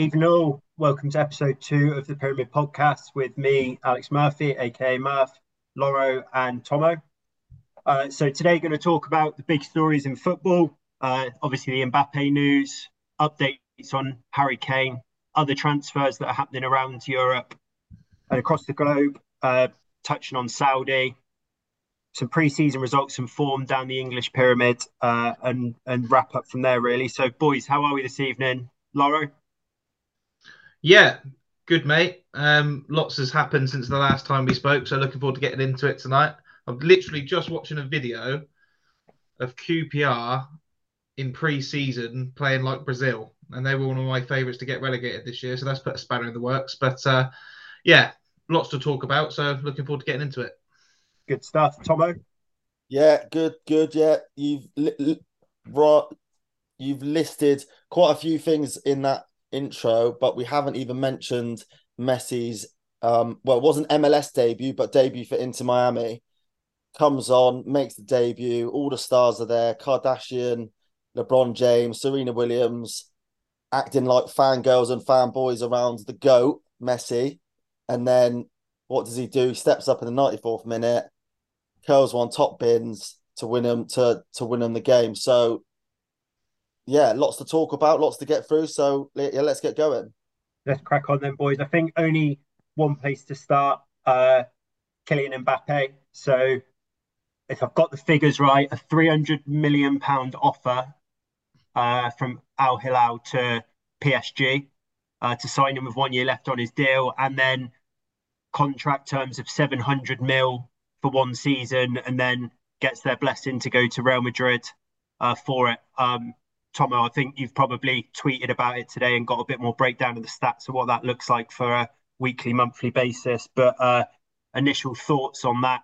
Evening all, welcome to episode two of the Pyramid Podcast with me, Alex Murphy, aka Murph, Loro, and Tomo. Uh, so today, we're going to talk about the big stories in football. Uh, obviously, the Mbappe news, updates on Harry Kane, other transfers that are happening around Europe and across the globe. Uh, touching on Saudi, some pre-season results and form down the English pyramid, uh, and and wrap up from there. Really. So, boys, how are we this evening, Loro? Yeah, good, mate. Um, lots has happened since the last time we spoke, so looking forward to getting into it tonight. I'm literally just watching a video of QPR in pre-season playing like Brazil, and they were one of my favourites to get relegated this year. So that's put a spanner in the works. But uh, yeah, lots to talk about. So looking forward to getting into it. Good stuff, Tomo. Yeah, good, good. Yeah, you've li- li- right. You've listed quite a few things in that intro, but we haven't even mentioned Messi's. Um, well, it wasn't MLS debut, but debut for Inter Miami. Comes on, makes the debut. All the stars are there: Kardashian, LeBron James, Serena Williams, acting like fangirls and fanboys around the goat Messi. And then what does he do? He steps up in the 94th minute, curls one top bins to win him to to win him the game. So yeah, lots to talk about, lots to get through. So yeah, let's get going. Let's crack on then, boys. I think only one place to start. Uh, Kylian Mbappe. So if I've got the figures right, a 300 million pound offer uh, from Al Hilal to PSG uh, to sign him with one year left on his deal, and then contract terms of 700 mil for one season, and then gets their blessing to go to Real Madrid uh, for it. Um, Tomo, I think you've probably tweeted about it today and got a bit more breakdown of the stats of what that looks like for a weekly, monthly basis. But uh, initial thoughts on that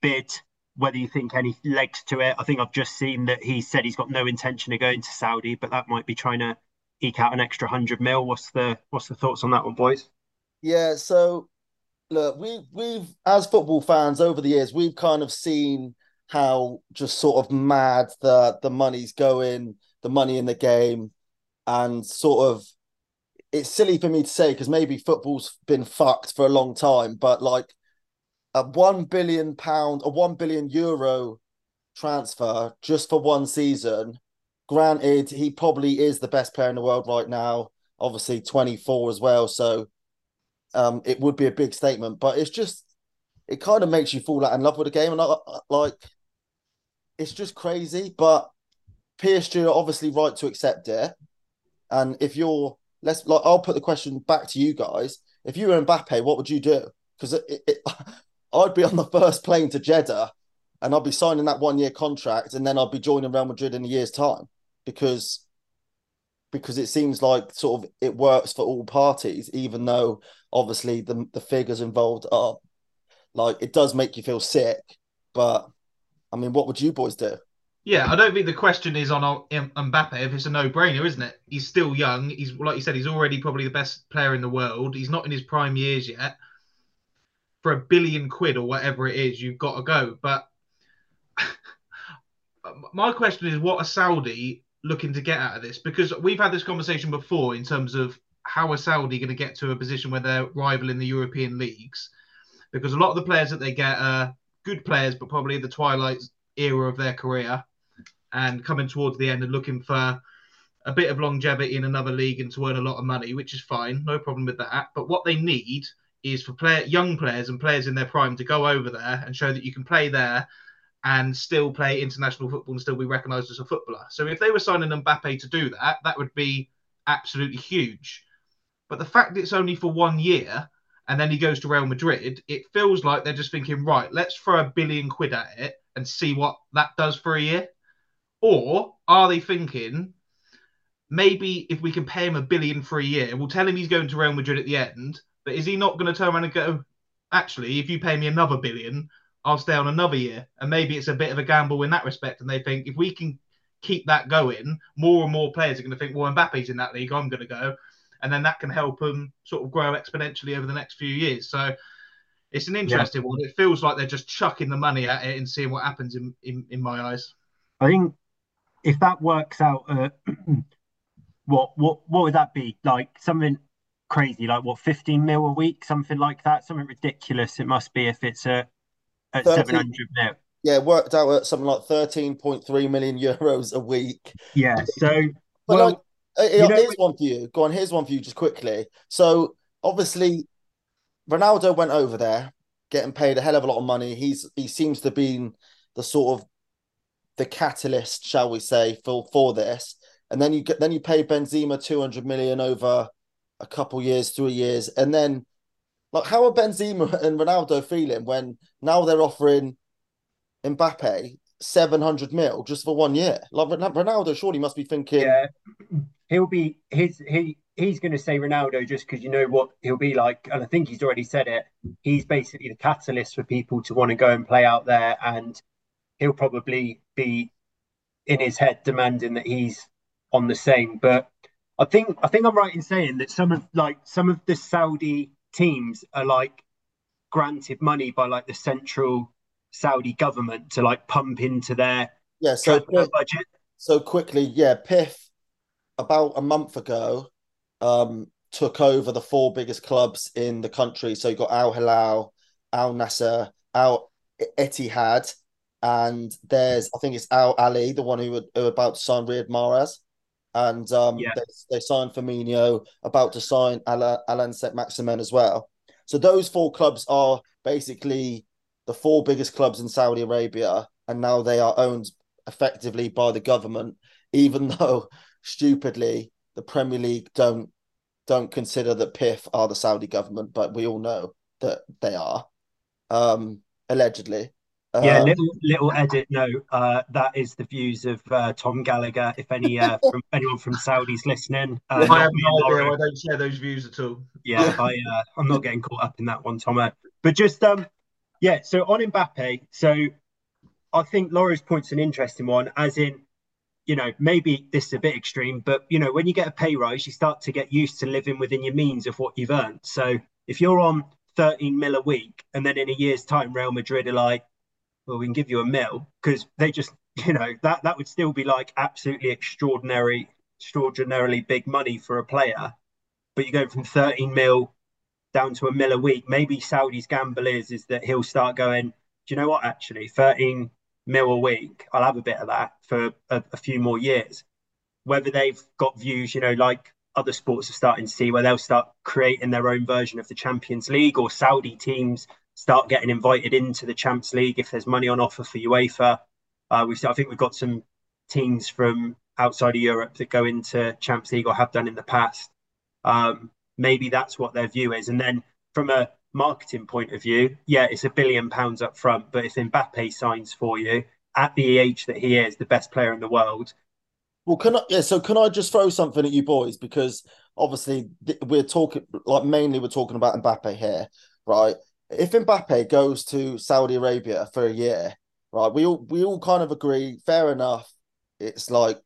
bid, whether you think any legs to it. I think I've just seen that he said he's got no intention of going to Saudi, but that might be trying to eke out an extra hundred mil. What's the what's the thoughts on that one, boys? Yeah, so look, we we've as football fans over the years, we've kind of seen how just sort of mad the the money's going, the money in the game, and sort of it's silly for me to say because maybe football's been fucked for a long time, but like a one billion pound, a one billion euro transfer just for one season. Granted, he probably is the best player in the world right now. Obviously, 24 as well. So um, it would be a big statement, but it's just, it kind of makes you fall out in love with the game. And I, like, it's just crazy. But PSG are obviously right to accept it. And if you're, let's, like, I'll put the question back to you guys. If you were Mbappe, what would you do? Because I'd be on the first plane to Jeddah and I'd be signing that one year contract and then I'd be joining Real Madrid in a year's time because because it seems like sort of it works for all parties, even though obviously the the figures involved are like it does make you feel sick. But I mean, what would you boys do? Yeah, I don't think the question is on Mbappe if it's a no-brainer, isn't it? He's still young. He's like you said, he's already probably the best player in the world. He's not in his prime years yet. For a billion quid or whatever it is, you've got to go. But my question is, what are Saudi looking to get out of this? Because we've had this conversation before in terms of how are Saudi going to get to a position where they're rivaling the European leagues? Because a lot of the players that they get are good players, but probably the twilight era of their career and coming towards the end and looking for a bit of longevity in another league and to earn a lot of money, which is fine, no problem with that. But what they need is for player, young players and players in their prime to go over there and show that you can play there and still play international football and still be recognised as a footballer. So if they were signing Mbappe to do that, that would be absolutely huge. But the fact it's only for one year and then he goes to Real Madrid, it feels like they're just thinking, right, let's throw a billion quid at it and see what that does for a year. Or are they thinking, maybe if we can pay him a billion for a year, we'll tell him he's going to Real Madrid at the end, but is he not going to turn around and go, actually, if you pay me another billion, I'll stay on another year. And maybe it's a bit of a gamble in that respect. And they think if we can keep that going, more and more players are going to think, well, Mbappe's in that league, I'm going to go. And then that can help them sort of grow exponentially over the next few years. So it's an interesting yeah. one. It feels like they're just chucking the money at it and seeing what happens in, in, in my eyes. I think if that works out, uh, what what what would that be? Like something crazy, like what, 15 mil a week, something like that, something ridiculous. It must be if it's a at 700 mil. Yeah, worked out at something like 13.3 million euros a week. Yeah. So, But well, like, uh, you know- here's one for you. Go on, here's one for you just quickly. So obviously, Ronaldo went over there, getting paid a hell of a lot of money. He's he seems to be the sort of the catalyst, shall we say, for for this. And then you get then you pay Benzema 200 million over a couple years, three years, and then like how are Benzema and Ronaldo feeling when now they're offering Mbappe 700 mil just for one year? Like Ronaldo surely must be thinking, yeah, he'll be his he he's going to say Ronaldo just because you know what he'll be like, and I think he's already said it. He's basically the catalyst for people to want to go and play out there, and he'll probably be in his head demanding that he's on the same. But I think I think I'm right in saying that some of like some of the Saudi teams are like granted money by like the central Saudi government to like pump into their yeah, so transfer budget. so quickly, yeah, PIF about a month ago um took over the four biggest clubs in the country. So you got Al Hilal, Al Nassr, Al Etihad, and there's I think it's Al Ahli, the one who were, who were about to sign Riyad Mahrez. And um Yeah. they, they signed Firmino, about to sign Ala, Allan Saint-Maximin as well. So those four clubs are basically the four biggest clubs in Saudi Arabia, and now they are owned effectively by the government, even though stupidly the Premier League don't don't consider that PIF are the Saudi government, but we all know that they are. Um, allegedly. Yeah, Um, little little edit note. Uh, that is the views of uh, Tom Gallagher. If any uh, from anyone from Saudi's listening, uh, I not have no idea. Lauren. I don't share those views at all. Yeah, I uh, I'm not getting caught up in that one, Tomo. But just um, yeah. So on Mbappe, so I think Laura's point's an interesting one, as in, you know, maybe this is a bit extreme, but you know, when you get a pay rise, you start to get used to living within your means of what you've earned. So if you're on 13 mil a week, and then in a year's time, Real Madrid are like, well, we can give you a mil because they just, you know, that that would still be like absolutely extraordinary, extraordinarily big money for a player. But you go from 13 mil down to a mil a week. Maybe Saudi's gamble is is that he'll start going. Do you know what? Actually, 13 mil a week, I'll have a bit of that for a, a few more years. Whether they've got views, you know, like other sports are starting to see, where they'll start creating their own version of the Champions League, or Saudi teams start getting invited into the Champs League if there's money on offer for UEFA. Uh, we, I think we've got some teams from outside of Europe that go into Champs League or have done in the past. Um, maybe that's what their view is. And then from a marketing point of view, yeah, it's a billion pounds up front. But if Mbappe signs for you at the age that he is, the best player in the world, Well, can I? Yeah. So, can I just throw something at you boys because obviously th- we're talking like mainly we're talking about Mbappe here, right? If Mbappe goes to Saudi Arabia for a year, right? We all we all kind of agree. Fair enough. It's like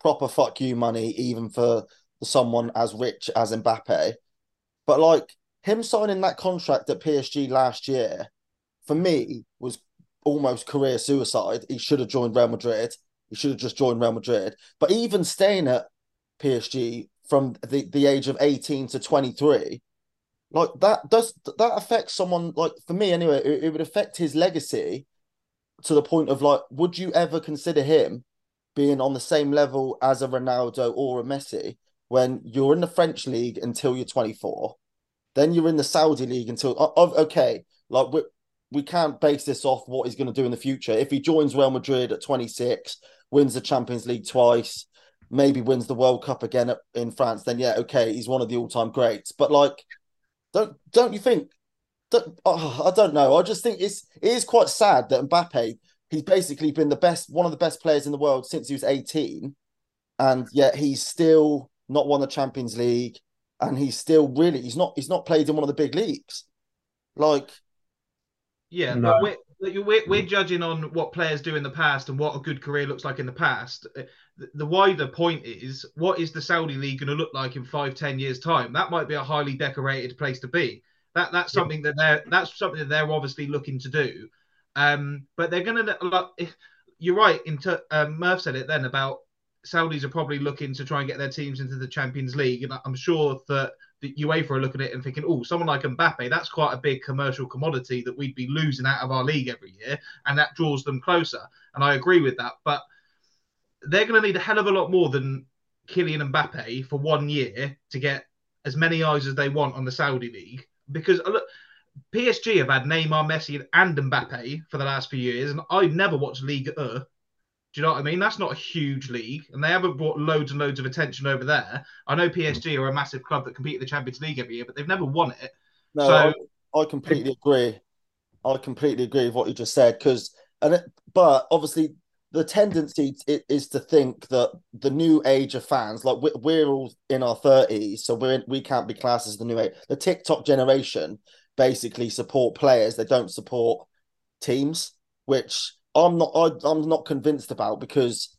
proper fuck you money, even for someone as rich as Mbappe. But like him signing that contract at PSG last year, for me was almost career suicide. He should have joined Real Madrid. He should have just joined Real Madrid. But even staying at PSG from the, the age of 18 to 23, like that does that affect someone like for me anyway, it, it would affect his legacy to the point of like, would you ever consider him being on the same level as a Ronaldo or a Messi when you're in the French league until you're 24? Then you're in the Saudi league until okay, like we we can't base this off what he's going to do in the future. If he joins Real Madrid at 26, wins the Champions League twice, maybe wins the World Cup again in France, then yeah, okay, he's one of the all-time greats. But like, don't don't you think? Don't, oh, I don't know. I just think it's it is quite sad that Mbappe he's basically been the best, one of the best players in the world since he was 18, and yet he's still not won the Champions League, and he's still really he's not he's not played in one of the big leagues. Like, Yeah, No. we're, we're we're judging on what players do in the past and what a good career looks like in the past. Uh, The, wider point is, what is the Saudi league going to look like in five, ten years time? That might be a highly decorated place to be. That that's Yeah. something that they're that's something that they're obviously looking to do. Um, but they're going to. You're right. Into um, Murph said it then about Saudis are probably looking to try and get their teams into the Champions League, and I'm sure that the UEFA are looking at it and thinking, oh, someone like Mbappe, that's quite a big commercial commodity that we'd be losing out of our league every year, and that draws them closer. And I agree with that, but they're going to need a hell of a lot more than Kylian Mbappe for one year to get as many eyes as they want on the Saudi league. Because look, PSG have had Neymar, Messi, and Mbappe for the last few years, and I've never watched League Uh. Do you know what I mean? That's not a huge league, and they haven't brought loads and loads of attention over there. I know hmm. PSG are a massive club that compete in the Champions League every year, but they've never won it. No, so, I, I completely agree. I completely agree with what you just said because, and it, but obviously the tendency is to think that the new age of fans, like we're, all in our thirties, so we're in, we can't be classed as the new age. The TikTok generation basically support players; they don't support teams, which I'm not. I, I'm not convinced about because,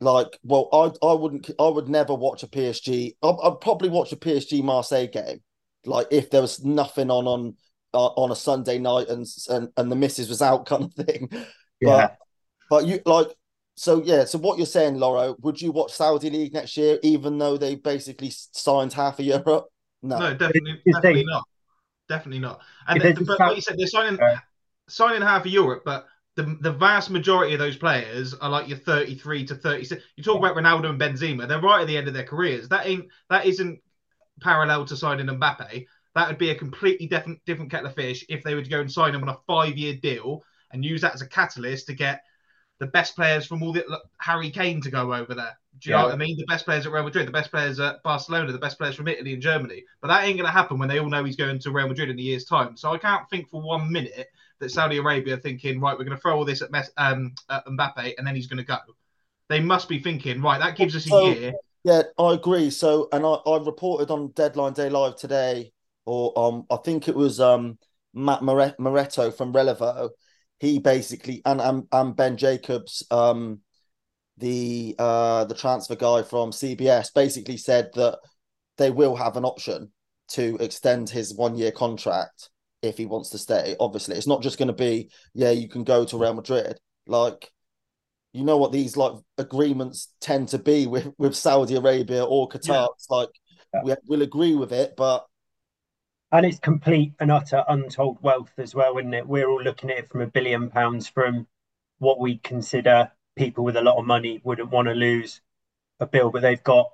like, well, I I wouldn't. I would never watch a PSG. I'd, I'd probably watch a PSG Marseille game, like if there was nothing on on uh, on a Sunday night and and and the missus was out, kind of thing. Yeah. But but you like so yeah. So what you're saying, Lauro? Would you watch Saudi league next year, even though they basically signed half of Europe? No, no, definitely, definitely not. Definitely not. And the, but like you said, they're signing uh, signing half of Europe, but the, the vast majority of those players are like your 33 to 36. You talk about Ronaldo and Benzema; they're right at the end of their careers. That ain't that isn't parallel to signing Mbappe. That would be a completely different different kettle of fish if they were to go and sign him on a five year deal and use that as a catalyst to get the best players from all the Harry Kane to go over there. Do you yeah. know what I mean? The best players at Real Madrid, the best players at Barcelona, the best players from Italy and Germany. But that ain't going to happen when they all know he's going to Real Madrid in a year's time. So I can't think for one minute that Saudi Arabia are thinking, right, we're going to throw all this at, Mes- um, at Mbappe and then he's going to go. They must be thinking, right, that gives us a so, year. Yeah, I agree. So, and I, I reported on Deadline Day Live today, or um, I think it was um, Matt Moretto from Relevo he basically and and, and Ben Jacobs, um, the uh the transfer guy from CBS, basically said that they will have an option to extend his one year contract if he wants to stay. Obviously, it's not just going to be yeah you can go to Real Madrid. Like you know what these like agreements tend to be with with Saudi Arabia or Qatar. Yeah. Like yeah. we, we'll agree with it, but and it's complete and utter untold wealth as well, isn't it? We're all looking at it from a billion pounds from what we consider people with a lot of money wouldn't want to lose a bill, but they've got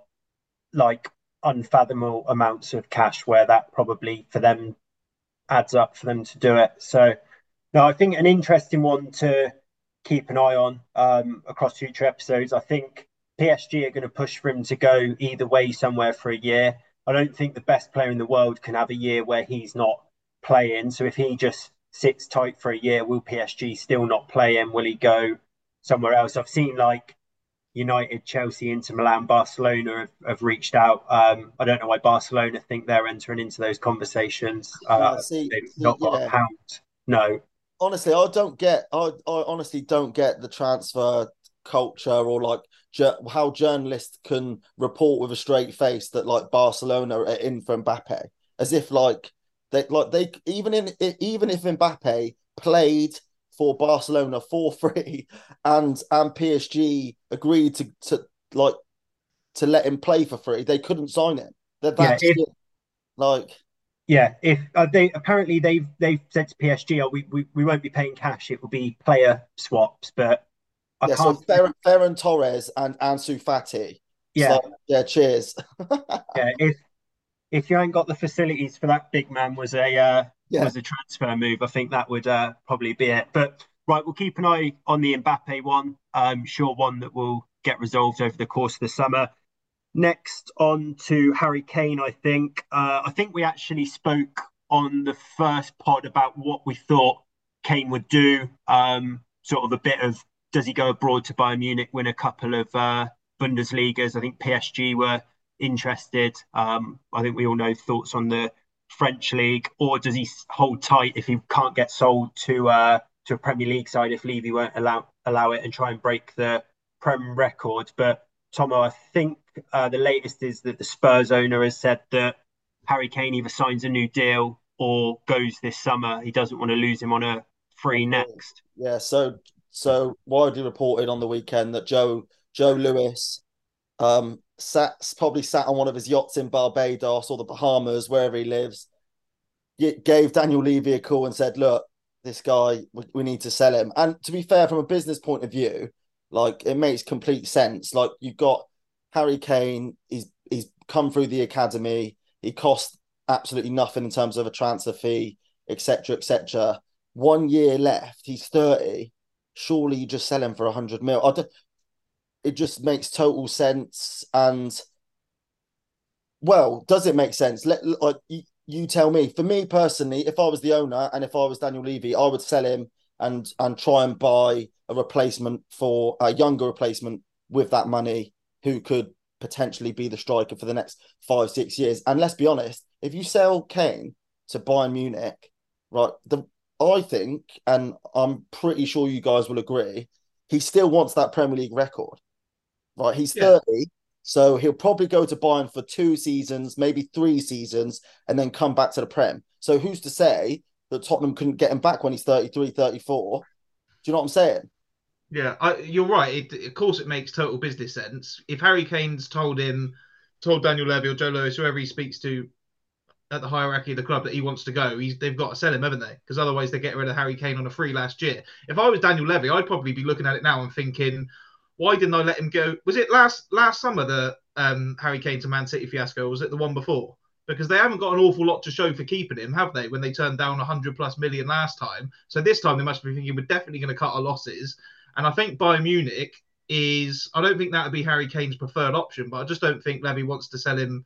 like unfathomable amounts of cash where that probably for them adds up for them to do it. So, no, I think an interesting one to keep an eye on um, across future episodes. I think PSG are going to push for him to go either way somewhere for a year. I don't think the best player in the world can have a year where he's not playing. So if he just sits tight for a year, will PSG still not play him? Will he go somewhere else? I've seen like United, Chelsea, Inter Milan, Barcelona have, have reached out. Um, I don't know why Barcelona think they're entering into those conversations. Uh, see, they've not got yeah. a pound. No. Honestly, I don't get. I, I honestly don't get the transfer culture or like how journalists can report with a straight face that like Barcelona are in for Mbappe, as if like they like they even in even if Mbappe played for Barcelona for free and and PSG agreed to to like to let him play for free, they couldn't sign him. They're that yeah, if, like yeah, if uh, they apparently they've they've said to PSG, oh, we, we we won't be paying cash. It will be player swaps, but I yeah, so Ferran, Ferran Torres and Ansu Fati. Yeah, so, yeah. Cheers. yeah, if if you ain't got the facilities for that big man was a uh, yeah. was a transfer move, I think that would uh, probably be it. But right, we'll keep an eye on the Mbappe one. I'm sure one that will get resolved over the course of the summer. Next on to Harry Kane, I think. Uh, I think we actually spoke on the first pod about what we thought Kane would do. Um, sort of a bit of does he go abroad to Bayern Munich, win a couple of uh, Bundesligas? I think PSG were interested. Um, I think we all know thoughts on the French league, or does he hold tight if he can't get sold to uh, to a Premier League side if Levy won't allow allow it and try and break the Prem record? But Tomo, I think uh, the latest is that the Spurs owner has said that Harry Kane either signs a new deal or goes this summer. He doesn't want to lose him on a free next. Yeah, so so widely reported on the weekend that Joe Joe Lewis, um, sat probably sat on one of his yachts in Barbados or the Bahamas, wherever he lives. Gave Daniel Levy a call and said, "Look, this guy, we, we need to sell him." And to be fair, from a business point of view, like it makes complete sense. Like you've got Harry Kane, he's he's come through the academy. He cost absolutely nothing in terms of a transfer fee, etc., etc. One year left. He's thirty. Surely you just sell him for a hundred mil. I it just makes total sense. And well, does it make sense? Let like you, you tell me. For me personally, if I was the owner and if I was Daniel Levy, I would sell him and and try and buy a replacement for a younger replacement with that money who could potentially be the striker for the next five six years. And let's be honest, if you sell Kane to Bayern Munich, right, the I think, and I'm pretty sure you guys will agree, he still wants that Premier League record. Right, he's yeah. 30, so he'll probably go to Bayern for two seasons, maybe three seasons, and then come back to the Prem. So who's to say that Tottenham couldn't get him back when he's 33, 34? Do you know what I'm saying? Yeah, I, you're right. It, of course, it makes total business sense. If Harry Kane's told him, told Daniel Levy or Joe Lewis, whoever he speaks to at the hierarchy of the club that he wants to go, he's, they've got to sell him, haven't they? Because otherwise they get rid of Harry Kane on a free last year. If I was Daniel Levy, I'd probably be looking at it now and thinking, why didn't I let him go? Was it last last summer that um, Harry Kane to Man City fiasco? was it the one before? Because they haven't got an awful lot to show for keeping him, have they? When they turned down 100 plus million last time, so this time they must be thinking we're definitely going to cut our losses. And I think Bayern Munich is. I don't think that would be Harry Kane's preferred option, but I just don't think Levy wants to sell him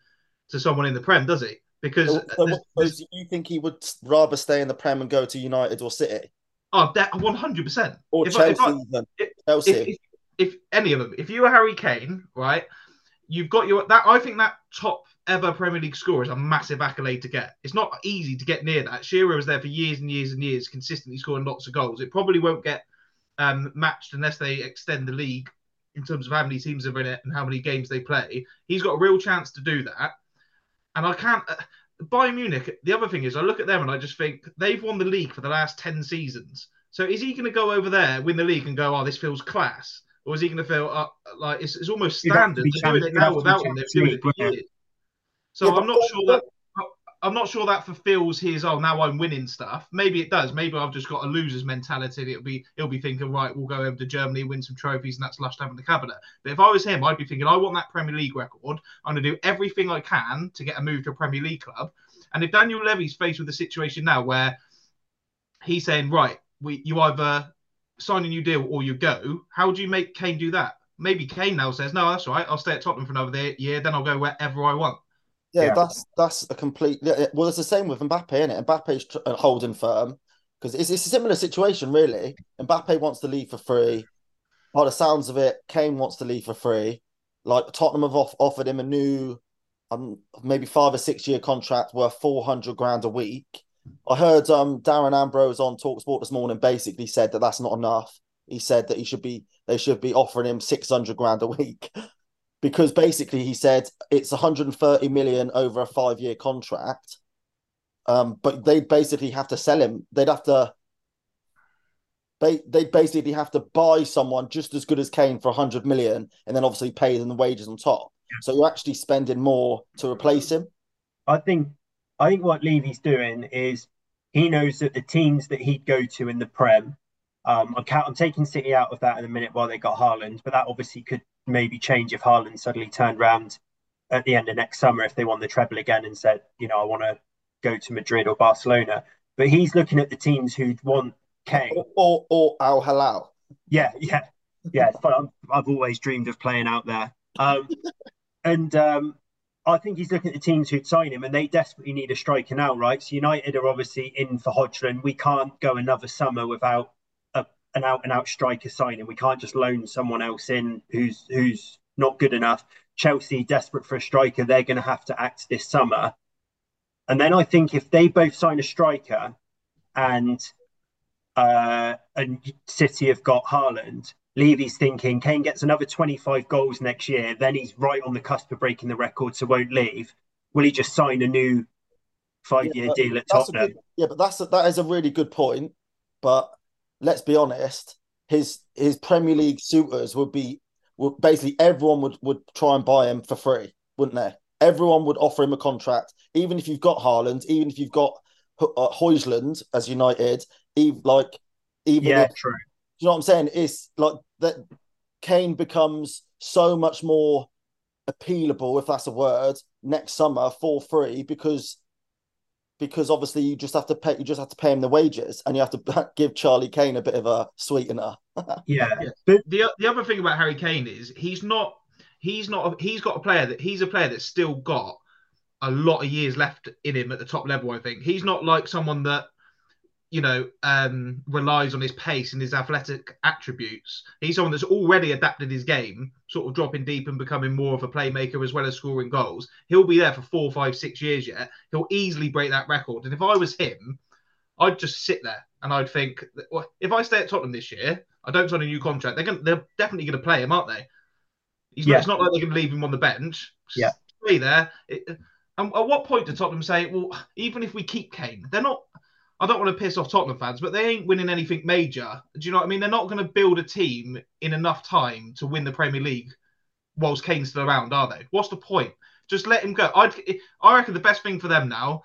to someone in the Prem, does he? Because so, so there's, there's, you think he would rather stay in the Prem and go to United or City? Oh, that one hundred percent. Or if Chelsea. I, if I, Chelsea. If, any of them, if you were Harry Kane, right, you've got your that. I think that top ever Premier League score is a massive accolade to get. It's not easy to get near that. Shearer was there for years and years and years, consistently scoring lots of goals. It probably won't get um, matched unless they extend the league in terms of how many teams are in it and how many games they play. He's got a real chance to do that. And I can't. Uh, Bayern Munich, the other thing is, I look at them and I just think they've won the league for the last 10 seasons. So is he going to go over there, win the league, and go, oh, this feels class? Or is he going to feel uh, like it's, it's almost standard? They're doing it now without him. They're doing it. So yeah, I'm not sure that I'm not sure that fulfills his oh now I'm winning stuff. Maybe it does. Maybe I've just got a loser's mentality. It'll be he'll be thinking right, we'll go over to Germany, win some trophies, and that's lush having the cabinet. But if I was him, I'd be thinking I want that Premier League record. I'm going to do everything I can to get a move to a Premier League club. And if Daniel Levy's faced with a situation now where he's saying right, we you either sign a new deal or you go. How do you make Kane do that? Maybe Kane now says, "No, that's right. I'll stay at Tottenham for another year. Then I'll go wherever I want." Yeah, yeah. that's that's a complete. Well, it's the same with Mbappe, isn't it? Mbappe's uh, holding firm because it's, it's a similar situation, really. Mbappe wants to leave for free. By the sounds of it, Kane wants to leave for free. Like Tottenham have off, offered him a new, um, maybe five or six year contract worth four hundred grand a week. I heard um, Darren Ambrose on Talksport this morning basically said that that's not enough. He said that he should be they should be offering him six hundred grand a week because basically he said it's 130 million over a five year contract. Um, but they'd basically have to sell him. They'd have to they they basically have to buy someone just as good as Kane for 100 million and then obviously pay them the wages on top. So you're actually spending more to replace him. I think I think what Levy's doing is he knows that the teams that he'd go to in the Prem, um, I'm, I'm taking City out of that in a minute while they got Haaland, but that obviously could maybe change if Haaland suddenly turned around at the end of next summer if they won the treble again and said, you know, I want to go to Madrid or Barcelona. But he's looking at the teams who'd want Kane or or, or Al Hilal. Yeah, yeah, yeah. I've always dreamed of playing out there. Um, and um, I think he's looking at the teams who'd sign him, and they desperately need a striker now, right? So United are obviously in for Hodgson. We can't go another summer without a, an out and out striker signing. We can't just loan someone else in who's who's not good enough. Chelsea desperate for a striker, they're going to have to act this summer. And then I think if they both sign a striker, and uh, and City have got Haaland, Levy's thinking Kane gets another 25 goals next year, then he's right on the cusp of breaking the record, so won't leave. Will he just sign a new five-year yeah, deal at Tottenham? Good, yeah, but that's a, that is a really good point. But let's be honest, his his Premier League suitors would be would basically everyone would would try and buy him for free, wouldn't they? Everyone would offer him a contract, even if you've got Haaland, even if you've got uh, Højlund as United, even like even yeah, if, true. you know what I'm saying? It's like that. Kane becomes so much more appealable, if that's a word, next summer for free because because obviously you just have to pay you just have to pay him the wages and you have to give Charlie Kane a bit of a sweetener. yeah. yeah. But the the other thing about Harry Kane is he's not he's not he's got a player that he's a player that's still got a lot of years left in him at the top level. I think he's not like someone that you know, um, relies on his pace and his athletic attributes. He's someone that's already adapted his game, sort of dropping deep and becoming more of a playmaker as well as scoring goals. He'll be there for four, five, six years yet. He'll easily break that record. And if I was him, I'd just sit there and I'd think, well, if I stay at Tottenham this year, I don't sign a new contract. They're going, they're definitely going to play him, aren't they? He's yeah. not, it's not like they're going to leave him on the bench. Just yeah, stay there. It, and at what point did Tottenham say, well, even if we keep Kane, they're not I don't want to piss off Tottenham fans, but they ain't winning anything major. Do you know what I mean? They're not going to build a team in enough time to win the Premier League whilst Kane's still around, are they? What's the point? Just let him go. I'd, I reckon the best thing for them now,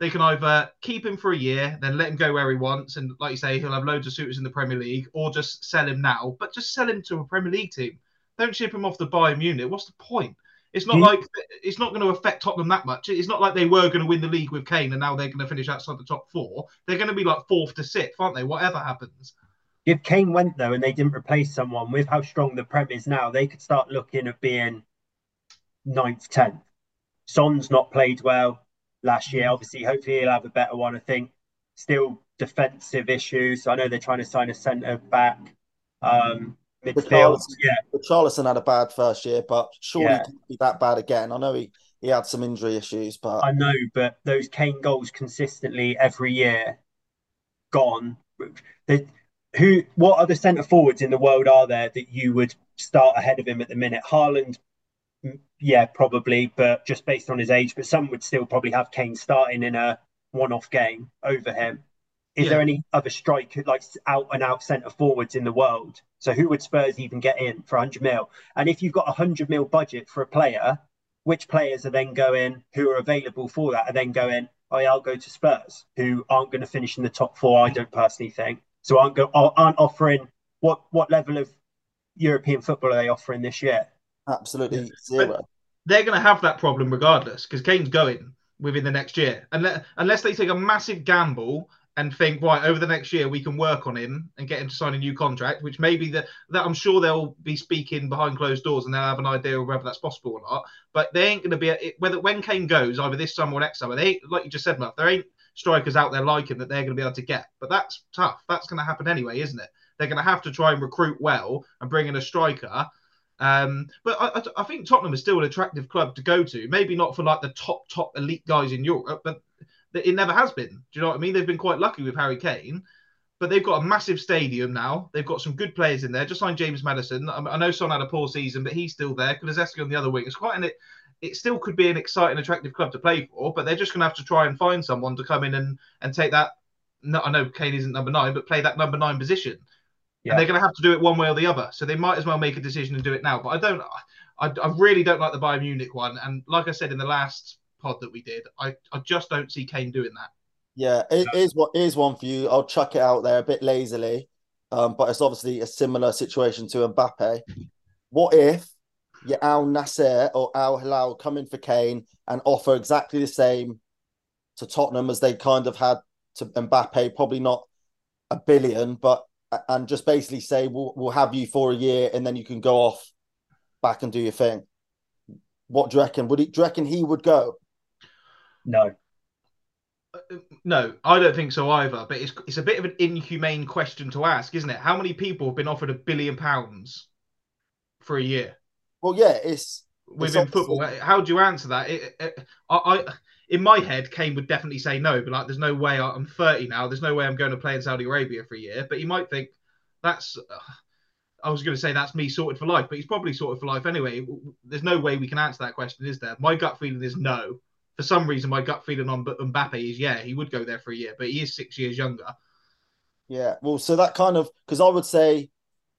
they can either keep him for a year, then let him go where he wants, and like you say, he'll have loads of suitors in the Premier League, or just sell him now. But just sell him to a Premier League team. Don't ship him off to Bayern Munich. What's the point? It's not like it's not going to affect Tottenham that much. It's not like they were going to win the league with Kane and now they're going to finish outside the top four. They're going to be like fourth to sixth, aren't they? Whatever happens. If Kane went though and they didn't replace someone with how strong the Prem is now, they could start looking at being ninth, tenth. Son's not played well last year. Obviously, hopefully he'll have a better one. I think still defensive issues. I know they're trying to sign a centre back. Um, midfield. Yeah, Richarlison had a bad first year, but surely yeah. can't be that bad again. I know he, he had some injury issues, but I know, but those Kane goals consistently every year gone. The, who? What other centre forwards in the world are there that you would start ahead of him at the minute? Haaland, yeah, probably, but just based on his age. But some would still probably have Kane starting in a one-off game over him. Is yeah. there any other striker like out and out centre forwards in the world? So who would Spurs even get in for 100 mil? And if you've got a 100 mil budget for a player, which players are then going who are available for that are then going, oh yeah, I'll go to Spurs, who aren't going to finish in the top four. I don't personally think so. Aren't go aren't offering what what level of European football are they offering this year? Absolutely zero. But they're going to have that problem regardless because Kane's going within the next year, unless unless they take a massive gamble and think, right, over the next year we can work on him and get him to sign a new contract, which maybe that that I'm sure they'll be speaking behind closed doors and they'll have an idea of whether that's possible or not. But they ain't going to be whether when Kane goes either this summer or next summer. They like you just said, Murph, there ain't strikers out there like him that they're going to be able to get. But that's tough. That's going to happen anyway, isn't it? They're going to have to try and recruit well and bring in a striker. Um, but I, I think Tottenham is still an attractive club to go to. Maybe not for like the top top elite guys in Europe, but it never has been. Do you know what I mean? They've been quite lucky with Harry Kane, but they've got a massive stadium now. They've got some good players in there. Just signed James Maddison. I know Son had a poor season, but he's still there. Kulusevski on the other wing. It's quite an. It, it still could be an exciting, attractive club to play for, but they're just going to have to try and find someone to come in and and take that. No, I know Kane isn't number nine, but play that number nine position. Yeah. And they're going to have to do it one way or the other. So they might as well make a decision and do it now. But I don't. I, I really don't like the Bayern Munich one. And like I said in the last pod that we did. I, I just don't see Kane doing that. Yeah, it is what is one for you. I'll chuck it out there a bit lazily, um, but it's obviously a similar situation to Mbappe. What if your Al Nassr or Al Hilal come in for Kane and offer exactly the same to Tottenham as they kind of had to Mbappe? Probably not a billion, but and just basically say we'll, we'll have you for a year and then you can go off back and do your thing. What do you reckon? Would he? Do you reckon he would go? No. Uh, no, I don't think so either. But it's it's a bit of an inhumane question to ask, isn't it? How many people have been offered a billion pounds for a year? Well, yeah, it's within it's football. How do you answer that? It, it, I, I, in my head, Kane would definitely say no. But like, there's no way. I'm 30 now. There's no way I'm going to play in Saudi Arabia for a year. But he might think that's. Uh, I was going to say that's me sorted for life, but he's probably sorted for life anyway. There's no way we can answer that question, is there? My gut feeling is no for some reason, my gut feeling on Mbappe is yeah, he would go there for a year, but he is six years younger. Yeah, well, so that kind of because I would say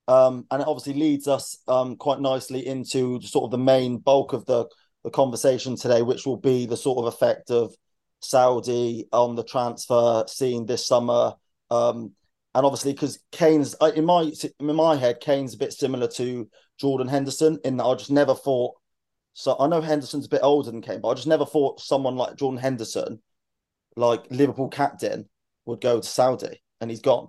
Um, and it obviously leads us um, quite nicely into sort of the main bulk of the, the conversation today, which will be the sort of effect of Saudi on the transfer scene this summer. Um, and obviously, because Kane's in my in my head, Kane's a bit similar to Jordan Henderson in that I just never thought. So I know Henderson's a bit older than Kane, but I just never thought someone like Jordan Henderson, like Liverpool captain, would go to Saudi, and he's gone.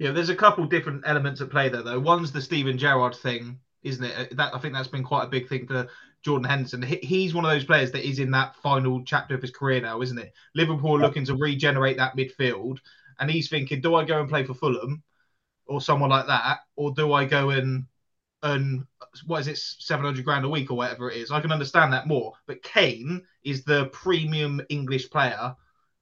Yeah, there's a couple different elements at play there, though. One's the Steven Gerrard thing, isn't it? Uh, that I think that's been quite a big thing for Jordan Henderson. He's one of those players that is in that final chapter of his career now, isn't it? Liverpool yeah. looking to regenerate that midfield, and he's thinking, do I go and play for Fulham or someone like that, or do I go and earn what is it, seven hundred grand a week or whatever it is? I can understand that more. But Kane is the premium English player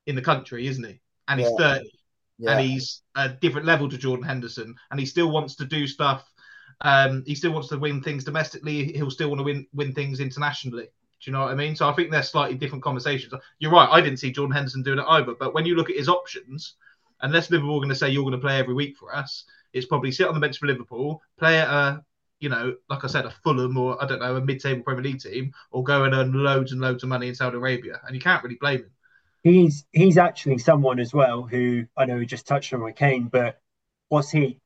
in the country, isn't he? And he's yeah. thirty. Yeah. And he's a different level to Jordan Henderson, and he still wants to do stuff um, he still wants to win things domestically. He'll still want to win win things internationally. Do you know what I mean? So I think they're slightly different conversations. You're right. I didn't see Jordan Henderson doing it either. But when you look at his options, unless Liverpool are going to say you're going to play every week for us, it's probably sit on the bench for Liverpool, play at a, you know, like I said, a Fulham or I don't know, a mid-table Premier League team, or go and earn loads and loads of money in Saudi Arabia, and you can't really blame him. He's he's actually someone as well who I know we just touched on with Kane, but was he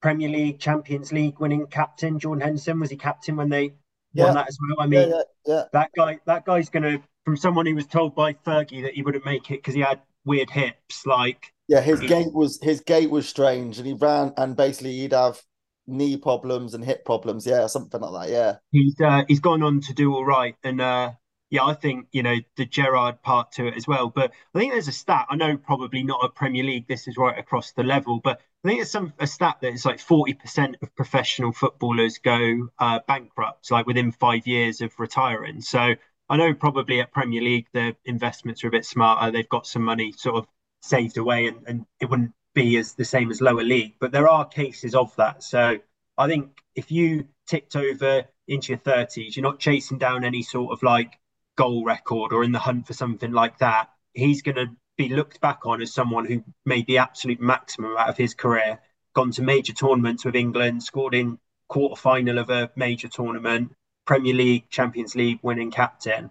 Premier League, Champions League winning captain, Jordan Henderson. Was he captain when they yeah. won that as well? I mean, yeah, yeah, that guy, that guy's gonna from someone who was told by Fergie that he wouldn't make it because he had weird hips. Like, yeah, his he, gait was his gait was strange, and he ran and basically he'd have knee problems and hip problems. Yeah, something like that. Yeah, he's uh, he's gone on to do all right, and uh, yeah, I think you know the Gerrard part to it as well. But I think there's a stat. I know probably not a Premier League. This is right across the level, but I think it's some a stat that it's like forty percent of professional footballers go uh, bankrupt, like within five years of retiring. So I know probably at Premier League the investments are a bit smarter. They've got some money sort of saved away, and, and it wouldn't be as the same as lower league. But there are cases of that. So I think if you tipped over into your thirties, you're not chasing down any sort of like goal record or in the hunt for something like that, he's going to be looked back on as someone who made the absolute maximum out of his career, gone to major tournaments with England, scored in quarter final of a major tournament, Premier League, Champions League winning captain.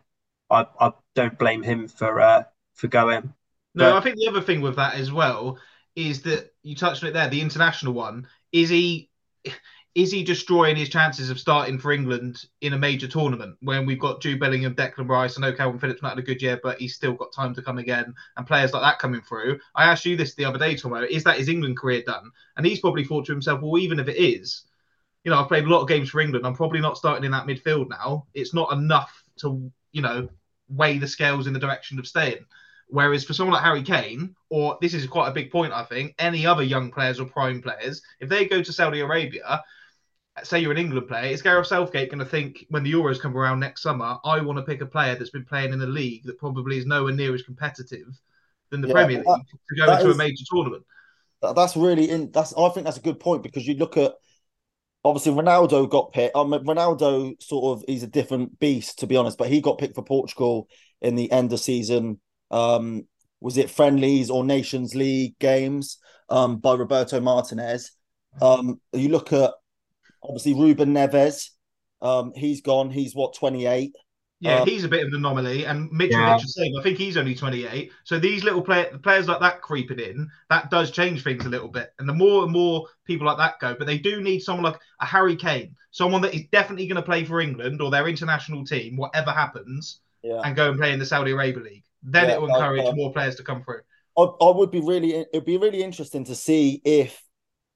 I, I don't blame him for uh, for going. No, but... I think the other thing with that as well is that you touched on it there, the international one. Is he is he destroying his chances of starting for England in a major tournament when we've got Jude Bellingham, Declan Rice? I know Kalvin Phillips not had a good year, but he's still got time to come again, and players like that coming through. I asked you this the other day, Tomo. Is that his England career done? And he's probably thought to himself, well, even if it is, you know, I've played a lot of games for England. I'm probably not starting in that midfield now. It's not enough to, you know, weigh the scales in the direction of staying. Whereas for someone like Harry Kane, or this is quite a big point, I think, any other young players or prime players, if they go to Saudi Arabia, say you're an England player, is Gareth Southgate going to think when the Euros come around next summer, I want to pick a player that's been playing in a league that probably is nowhere near as competitive than the yeah, Premier League that, to go into is, a major tournament? That's really in. That's I think that's a good point because you look at obviously Ronaldo got picked. Um, Ronaldo sort of he's a different beast to be honest, but he got picked for Portugal in the end of season. Um, was it friendlies or Nations League games um, by Roberto Martinez? Um, you look at Obviously, Ruben Neves, um, he's gone. He's what twenty eight. Yeah, um, he's a bit of an anomaly, and Mitrovic yeah. the same. I think he's only 28. So these little play- players like that creeping in, that does change things a little bit. And the more and more people like that go, but they do need someone like a Harry Kane, someone that is definitely going to play for England or their international team, whatever happens, yeah. and go and play in the Saudi Arabia League. Then yeah, it will encourage uh, more players to come through. I, I would be really, it'd be really interesting to see if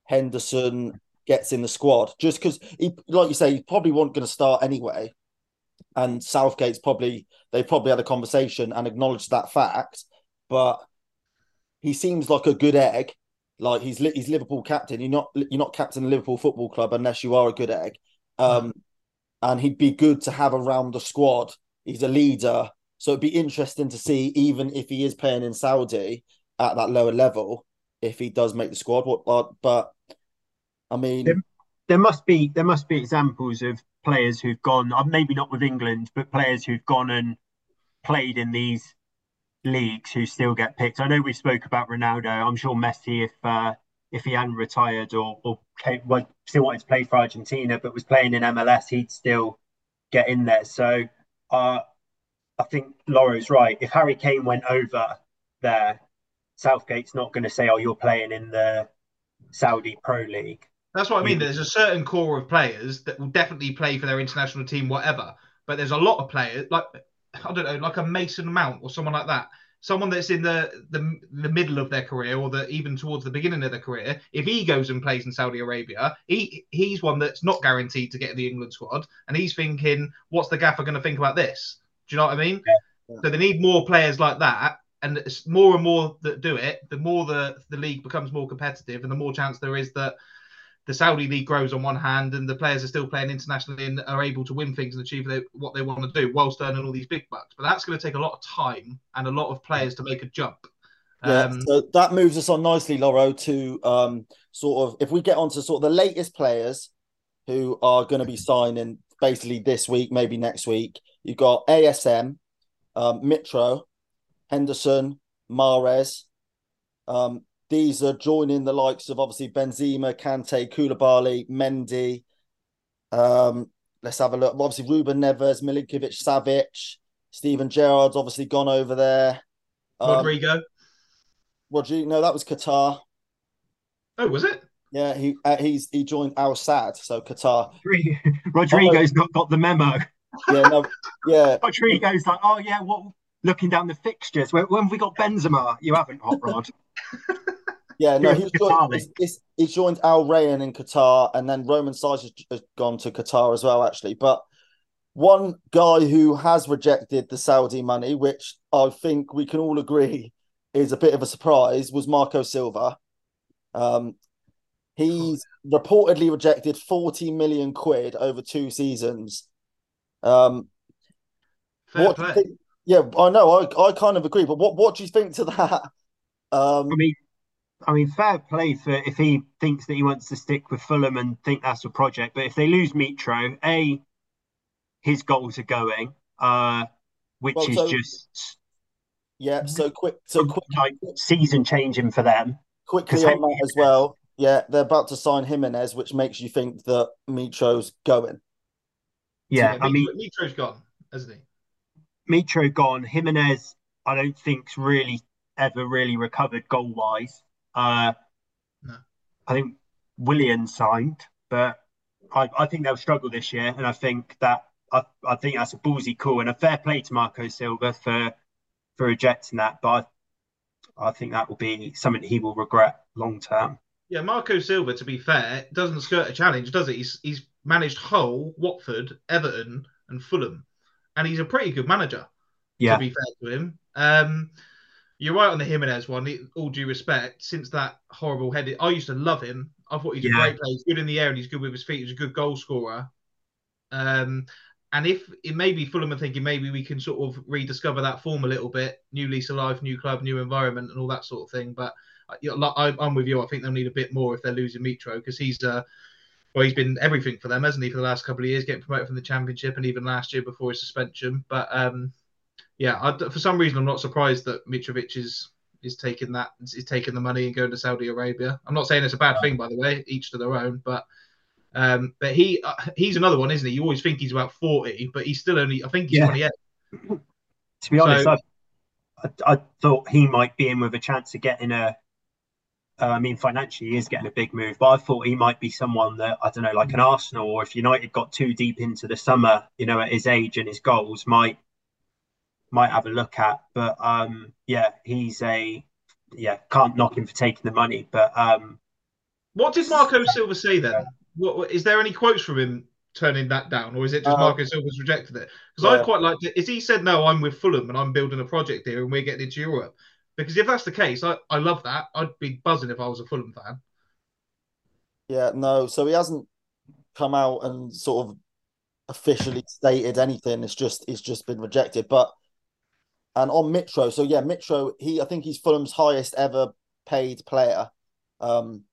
Henderson gets in the squad. Just because he, like you say, he probably wasn't going to start anyway. And Southgate's probably they probably had a conversation and acknowledged that fact. But he seems like a good egg. Like he's he's Liverpool captain. You're not you're not captain of Liverpool Football Club unless you are a good egg. Um, and he'd be good to have around the squad. He's a leader, so it'd be interesting to see, even if he is playing in Saudi at that lower level, if he does make the squad. But, but I mean, there, there, must be there must be examples of players who've gone, uh, maybe not with England, but players who've gone and played in these leagues who still get picked. I know we spoke about Ronaldo. I'm sure Messi, if uh, if he hadn't retired or or came, well, still wanted to play for Argentina, but was playing in MLS, he'd still get in there. So uh, I think Laura's right. If Harry Kane went over there, Southgate's not going to say, "Oh, you're playing in the Saudi Pro League." That's what I mean. Mm. There's a certain core of players that will definitely play for their international team, whatever. But there's a lot of players like I don't know, like a Mason Mount or someone like that. Someone that's in the, the the middle of their career or the even towards the beginning of their career. If he goes and plays in Saudi Arabia, he he's one that's not guaranteed to get in the England squad, and he's thinking, what's the gaffer going to think about this? Do you know what I mean? Yeah. So they need more players like that, and it's more and more that do it. The more the the league becomes more competitive, and the more chance there is that the Saudi league grows on one hand, and the players are still playing internationally and are able to win things and achieve they, what they want to do whilst earning all these big bucks. But that's going to take a lot of time and a lot of players to make a jump. Yeah, Um, so that moves us on nicely, Loro, to um, sort of if we get onto sort of the latest players who are going to be signing basically this week, maybe next week. You've got ASM, um, Mitro, Henderson, Mahrez. Um, these are joining the likes of obviously Benzema, Kante, Koulibaly, Mendy. Um, let's have a look. Obviously, Ruben Neves, Milinkovic, Savic, Steven Gerrard's obviously gone over there. Um, Rodrigo. Rodrigo, no, that was Qatar. Oh, was it? Yeah, he uh, he's he joined Al Sadd, so Qatar. Rodrigo's not got the memo. Yeah, no, yeah, Rodrigo's like, oh yeah, what? Looking down the fixtures, when, when have we got Benzema? You haven't, Hot Rod. yeah, no, he's joined, he's, he's, he's joined Al Rayyan in Qatar, and then Romain Saïss has, has gone to Qatar as well, actually. But one guy who has rejected the Saudi money, which I think we can all agree is a bit of a surprise, was Marco Silva. Um, he's reportedly rejected 40 million quid over two seasons. Um, Fair what do you play. think? Yeah, I know. I, I kind of agree, but what, what do you think to that? Um, I mean, I mean, fair play for if he thinks that he wants to stick with Fulham and think that's a project. But if they lose Mitro, a his goals are going, uh, which Well, is just yeah. So quick, so quick, like season changing for them. Quickly on that as well. Yeah, they're about to sign Jimenez, which makes you think that Mitro's going. Yeah, I mean, Mitro's gone, hasn't he? Mitro gone. Jimenez, I don't think's really ever really recovered goal wise. Uh, No. I think Willian signed, but I, I think they'll struggle this year, and I think that I, I think that's a ballsy call and a fair play to Marco Silva for for rejecting that. But I, I think that will be something he will regret long term. Yeah, Marco Silva, to be fair, doesn't skirt a challenge, does it? He's he's managed Hull, Watford, Everton, and Fulham, and he's a pretty good manager. Yeah, To be fair to him, um, you're right on the Jimenez one. All due respect, since that horrible headed, I used to love him. I thought he's a great player. He's good in the air and he's good with his feet. He's a good goal scorer. Um, and if it may maybe Fulham are thinking maybe we can sort of rediscover that form a little bit, new lease of life, new club, new environment, and all that sort of thing. But you know, I, I'm with you. I think they'll need a bit more if they're losing Mitro because he's uh, well, he's been everything for them, hasn't he, for the last couple of years, getting promoted from the Championship and even last year before his suspension. But um, yeah, I, for some reason, I'm not surprised that Mitrovic is is taking that is taking the money and going to Saudi Arabia. I'm not saying it's a bad thing, by the way, each to their own. But um, but he uh, he's another one, isn't he? You always think he's about 40, but he's still only I think he's Yeah. 28. to be honest, So- I, I I thought he might be in with a chance of getting a. Uh, I mean, financially, he is getting a big move, but I thought he might be someone that I don't know, like an Arsenal, or if United got too deep into the summer, you know, at his age and his goals, might might have a look at. But um, yeah, he's a yeah, can't knock him for taking the money, but um, What did Marco Silva say then? What, is there any quotes from him turning that down, or is it just Uh, Marco Silva's rejected it? Because yeah. I quite liked it. Is he said no? I'm with Fulham and I'm building a project here, and we're getting into Europe. Because if that's the case, I, I love that. I'd be buzzing if I was a Fulham fan. Yeah, no. So he hasn't come out and sort of officially stated anything. It's just it's just been rejected. But and on Mitro, so yeah, Mitro, he I think he's Fulham's highest ever paid player. Um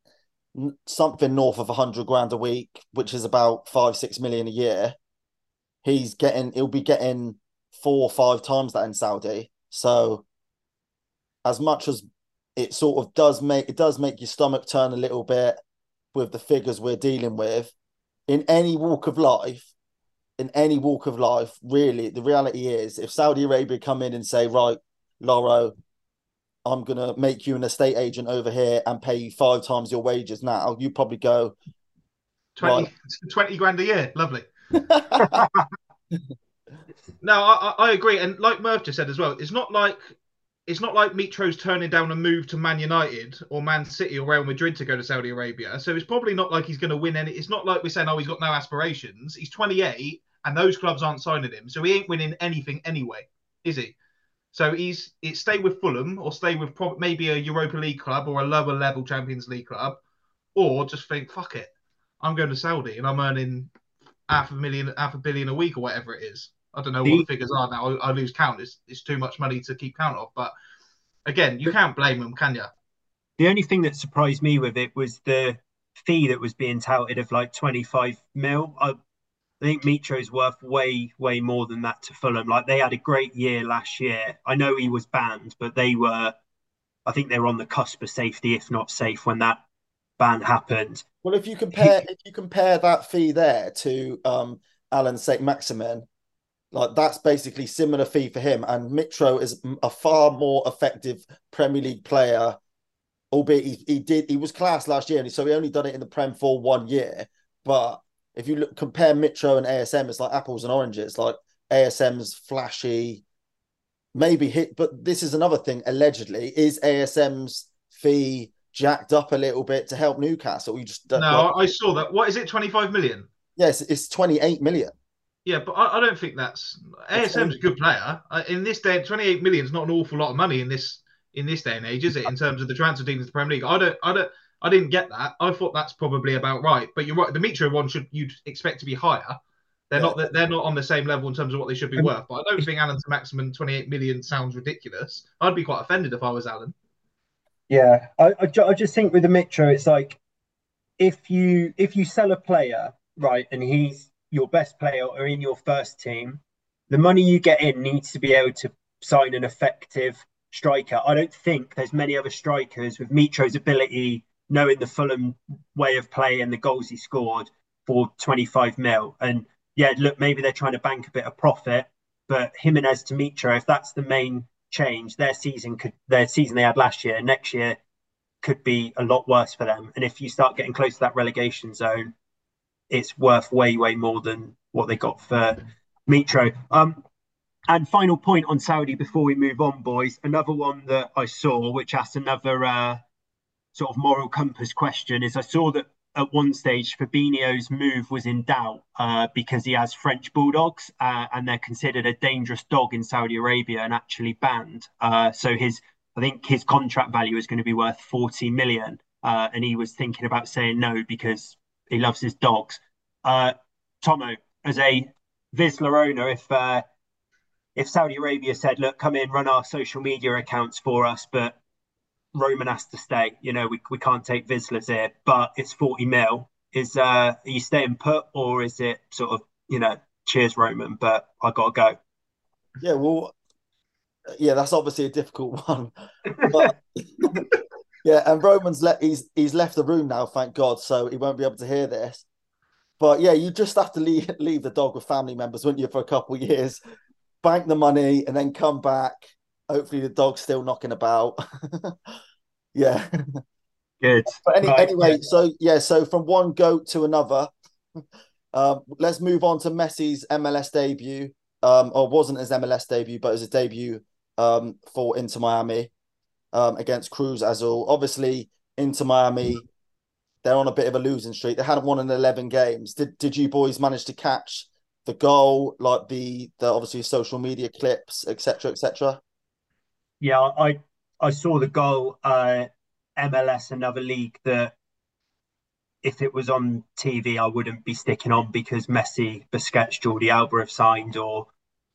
something north of a hundred grand a week, which is about five, six million a year. He's getting he'll be getting four or five times that in Saudi. So as much as it sort of does make it does make your stomach turn a little bit with the figures we're dealing with in any walk of life in any walk of life really the reality is if saudi arabia come in and say right loro i'm going to make you an estate agent over here and pay you five times your wages now you probably go 20, right. 20 grand a year lovely no I, I agree and like murph just said as well it's not like it's not like Mitro's turning down a move to Man United or Man City or Real Madrid to go to Saudi Arabia. So it's probably not like he's going to win any. It's not like we're saying, oh, he's got no aspirations. He's 28 and those clubs aren't signing him. So he ain't winning anything anyway, is he? So he's it stay with Fulham or stay with pro- maybe a Europa League club or a lower level Champions League club, or just think, fuck it, I'm going to Saudi and I'm earning half a million, half a billion a week or whatever it is. I don't know the, what the figures are now. I, I, lose count. It's, it's too much money to keep count of. But again, you can't blame them, can you? The only thing that surprised me with it was the fee that was being touted of like 25 mil. I, I think Mitro's worth way, way more than that to Fulham. Like they had a great year last year. I know he was banned, but they were, I think they were on the cusp of safety, if not safe, when that ban happened. Well, if you compare, if you compare that fee there to um, Allan Saint-Maximin, like that's basically similar fee for him. And Mitro is a far more effective Premier League player, albeit he, he did he was class last year, and so he only done it in the Prem for one year. But if you look compare Mitro and ASM, it's like apples and oranges. Like ASM's flashy, maybe hit, but this is another thing. Allegedly, is ASM's fee jacked up a little bit to help Newcastle? You just no. Like, I saw that. What is it? Twenty five million. Yes, it's twenty eight million. Yeah, but I, I don't think that's ASM's a good player. In this day, 28 million is not an awful lot of money in this in this day and age, is it? In terms of the transfer teams to the Premier League, I don't, I don't, I didn't get that. I thought that's probably about right. But you're right. The Mitro one should you'd expect to be higher. They're yeah. not they're not on the same level in terms of what they should be um, worth. But I don't think Allan Saint-Maximin 28 million sounds ridiculous. I'd be quite offended if I was Alan. Yeah, I, I, I just think with the Mitro, it's like if you if you sell a player right and he's your best player or in your first team, the money you get in needs to be able to sign an effective striker. I don't think there's many other strikers with Mitro's ability, knowing the Fulham way of play and the goals he scored for 25 mil. And yeah, look, maybe they're trying to bank a bit of profit, but Jimenez to Mitro, if that's the main change, their season could their season they had last year, next year could be a lot worse for them. And if you start getting close to that relegation zone, it's worth way, way more than what they got for Mitro. Um, and final point on Saudi before we move on, boys. Another one that I saw, which asked another uh, sort of moral compass question, is I saw that at one stage Fabinho's move was in doubt uh, because he has French bulldogs uh, and they're considered a dangerous dog in Saudi Arabia and actually banned. Uh, so his, I think his contract value is going to be worth 40 million. Uh, and he was thinking about saying no because he loves his dogs. Uh, Tomo, as a Vizsla owner, if uh, if Saudi Arabia said, "Look, come in, run our social media accounts for us," but Roman has to stay. You know, we we can't take Vizslas here, but it's forty mil. Is uh, are you staying put, or is it sort of you know, cheers Roman, but I gotta go. Yeah, well, yeah, that's obviously a difficult one. But yeah, and Roman's let he's he's left the room now, thank God, so he won't be able to hear this. But yeah, you just have to leave leave the dog with family members, wouldn't you, for a couple of years, bank the money, and then come back. Hopefully, the dog's still knocking about. yeah. Good. But any, right. anyway, so yeah, so from one goat to another. Um, let's move on to Messi's MLS debut. Um, or wasn't his MLS debut, but it was a debut um, for Inter Miami um, against Cruz Azul. Obviously, Inter Miami they're on a bit of a losing streak. They hadn't won in eleven games. Did did you boys manage to catch the goal, like the the obviously social media clips, etc., etc.? Yeah, I I saw the goal. Uh, MLS, another league that if it was on TV, I wouldn't be sticking on because Messi, Busquets, Jordi Alba have signed or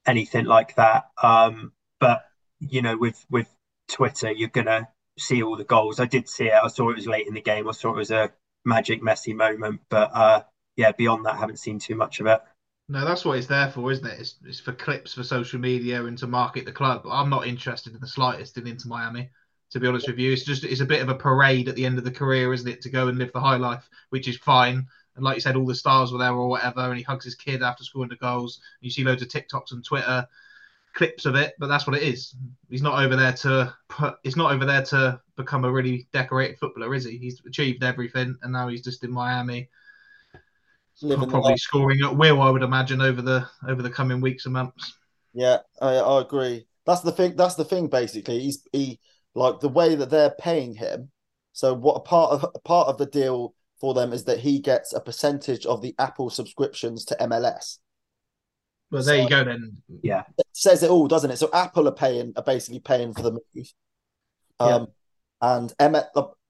anything like that. Um, but you know, with with Twitter, you're gonna see all the goals. I did see it. I saw it was late in the game. I saw it was a magic Messi moment, but uh, yeah, beyond that, I haven't seen too much of it. No, that's what it's there for, isn't it? It's, it's for clips for social media and to market the club. I'm not interested in the slightest in Inter Miami, To be honest with you, it's just it's a bit of a parade at the end of the career, isn't it? To go and live the high life, which is fine. And like you said, all the stars were there or whatever, and he hugs his kid after scoring the goals. You see loads of TikToks and Twitter clips of it, but that's what it is. He's not over there to put. He's not over there to become a really decorated footballer, is he? He's achieved everything, and now he's just in Miami, probably scoring at will. I would imagine over the over the coming weeks and months. Yeah, I, I agree. That's the thing. That's the thing. Basically, he's he like the way that they're paying him. So what a part of a part of the deal for them is that he gets a percentage of the Apple subscriptions to MLS. Well, there you go then. Yeah. It says it all, doesn't it? So Apple are paying are basically paying for the move. Um, and M-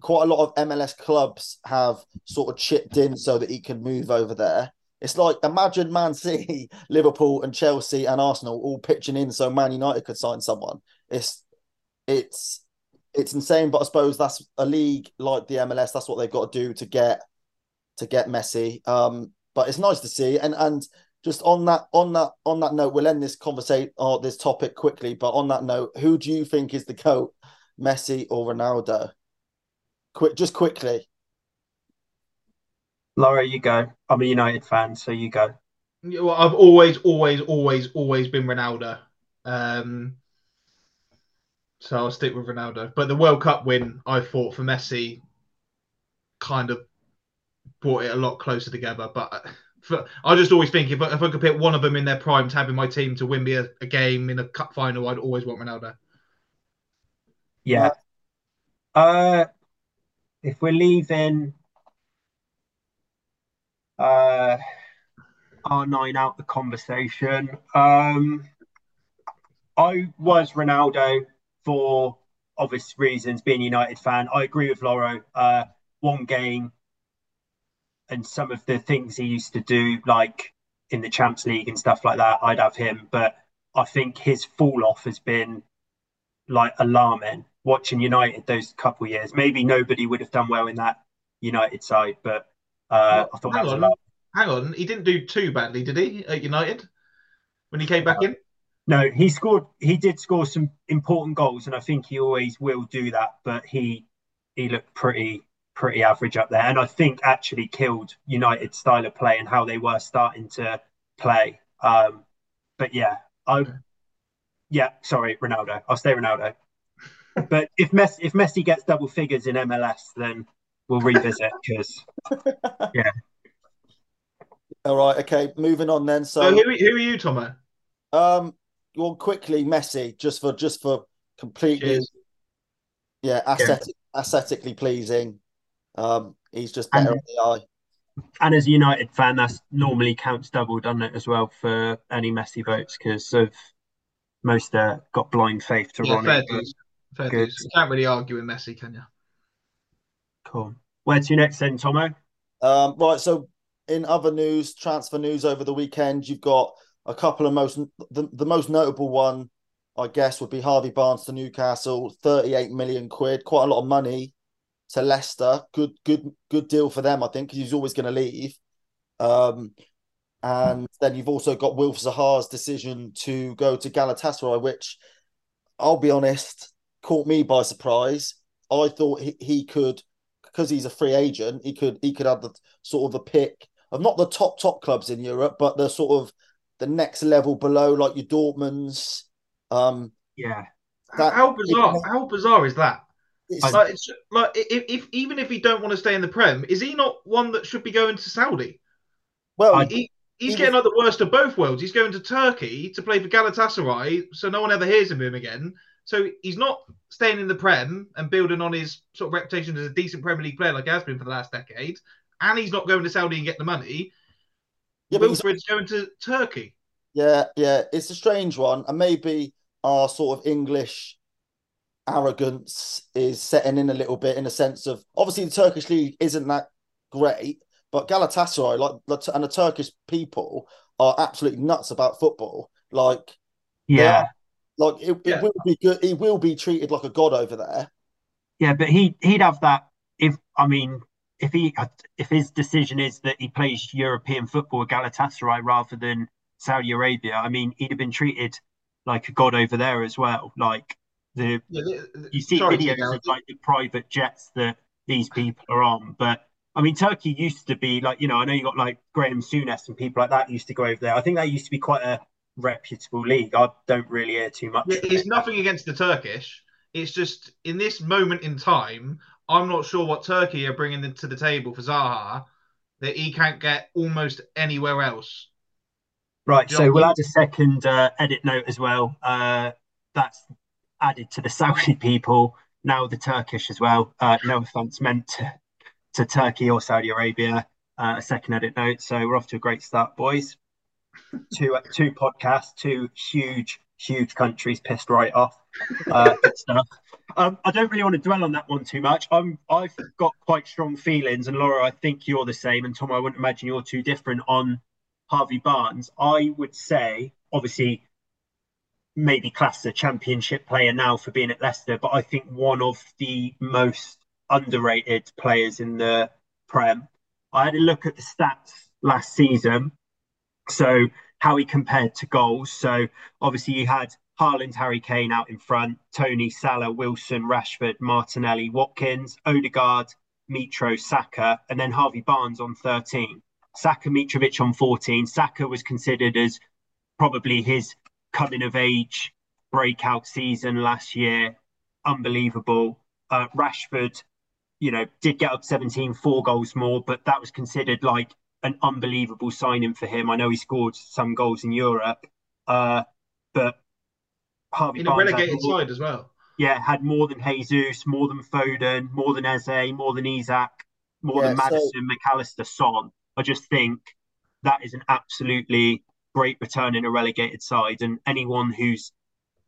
quite a lot of MLS clubs have sort of chipped in so that he can move over there. It's like imagine Man City, Liverpool, and Chelsea and Arsenal all pitching in so Man United could sign someone. It's it's it's insane, but I suppose that's a league like the MLS. That's what they've got to do to get to get Messi. Um, but it's nice to see. And and just on that on that on that note, we'll end this conversation or this topic quickly. But on that note, who do you think is the goat, Messi or Ronaldo? Quick, just quickly. Laura, you go. I'm a United fan, so you go. Yeah, Well, I've always, always, always, always been Ronaldo. Um, so I'll stick with Ronaldo. But the World Cup win, I thought for Messi, kind of brought it a lot closer together. But I just always think if I, if I could pick one of them in their prime to have in my team to win me a, a game in a cup final, I'd always want Ronaldo. Yeah. Uh, if we're leaving uh R9 out the conversation, um, I was Ronaldo for obvious reasons, being a United fan. I agree with Loro. Uh, one game and some of the things he used to do, like in the Champs League and stuff like that, I'd have him. But I think his fall off has been like alarming. Watching United those couple years, maybe nobody would have done well in that United side, but uh, I thought that was on, alarming. hang on. He didn't do too badly, did he, at United when he came back in? No, he scored. He did score some important goals, and I think he always will do that. But he he looked pretty pretty average up there, and I think actually killed United style of play and how they were starting to play. Um, but yeah, I yeah, sorry, Ronaldo. I'll stay Ronaldo. but if Messi if Messi gets double figures in MLS, then we'll revisit because yeah. All right, okay, moving on then. So, So, who, who are you, Tomo? um, well, quickly, Messi, just for just for completely, Cheers. yeah, aesthetic, aesthetically pleasing. Um, he's just And- better in the eye. and as a United fan, that's normally counts double, doesn't it, as well for any Messi votes because of most uh, got blind faith to Yeah, Ronnie. fair dues. Fair dues. You can't really argue with Messi, can you? Cool. Where to next then, Tomo? Um, right. So, in other news, transfer news over the weekend, you've got a couple of most the, the most notable one, I guess, would be Harvey Barnes to Newcastle, thirty-eight million quid, quite a lot of money to Leicester. Good, good, good deal for them, I think, because he's always going to leave. Um, and then you've also got Wilf Zaha's decision to go to Galatasaray, which I'll be honest, caught me by surprise. I thought he, he could because he's a free agent, he could he could have the sort of the pick of not the top top clubs in Europe, but the sort of the next level below, like your Dortmunds. Um, Yeah. That- how bizarre! How bizarre is that? It's, Like, it's, like if, if even if he don't want to stay in the Prem, is he not one that should be going to Saudi? well, I- He, he's He getting like the worst of both worlds. He's going to Turkey to play for Galatasaray, so no one ever hears of him again. So he's not staying in the Prem and building on his sort of reputation as a decent Premier League player like he has been for the last decade. And he's not going to Saudi and get the money. yeah, but he's- Wilfred's going to Turkey. yeah, yeah, it's a strange one, and maybe our sort of English arrogance is setting in a little bit in a sense of obviously the Turkish league isn't that great, but Galatasaray, like and the Turkish people are absolutely nuts about football. Like, Yeah. like it, Yeah. it will be good. He will be treated like a god over there. Yeah, but he he'd have that if I mean if he if his decision is that he plays European football at Galatasaray rather than Saudi Arabia, I mean he'd have been treated like a god over there as well. Like the yeah, you see videos of like the private jets that these people are on, but I mean, Turkey used to be like, you know, I know you got like Graham Souness and people like that used to go over there. I think that used to be quite a reputable league. I don't really hear too much. It's nothing against the Turkish. It's just in this moment in time, I'm not sure what Turkey are bringing to the table for Zaha that he can't get almost anywhere else. Right. So we'll add a second uh, edit note as well. Uh, that's added to the Saudi people. Now the Turkish as well. Uh, no offense meant to, to Turkey or Saudi Arabia. Uh, a second edit note. So we're off to a great start, boys. two two podcasts, two huge huge countries pissed right off. Uh, stuff. Um, I don't really want to dwell on that one too much. I'm I've got quite strong feelings, and Laura, I think you're the same, and Tom, I wouldn't imagine you're too different on Harvey Barnes. I would say, obviously, maybe class a championship player now for being at Leicester, but I think one of the most underrated players in the Prem. I had a look at the stats last season. So how he compared to goals. So obviously you had Haaland, Harry Kane out in front, Toney, Salah, Wilson, Rashford, Martinelli, Watkins, Odegaard, Mitro, Saka, and then Harvey Barnes on 13. Saka Mitrovic on 14. Saka was considered as probably his coming of age breakout season last year. Unbelievable. Uh, Rashford, you know, did get up 17, four goals more, but that was considered like an unbelievable signing for him. I know he scored some goals in Europe, uh, but Harvey in Barnes a relegated more, side as well. Yeah, had more than Jesus, more than Foden, more than Eze, more than Isak, more yeah, than Maddison, so... Mac Allister, Son. I just think that is an absolutely great return in a relegated side, and anyone who's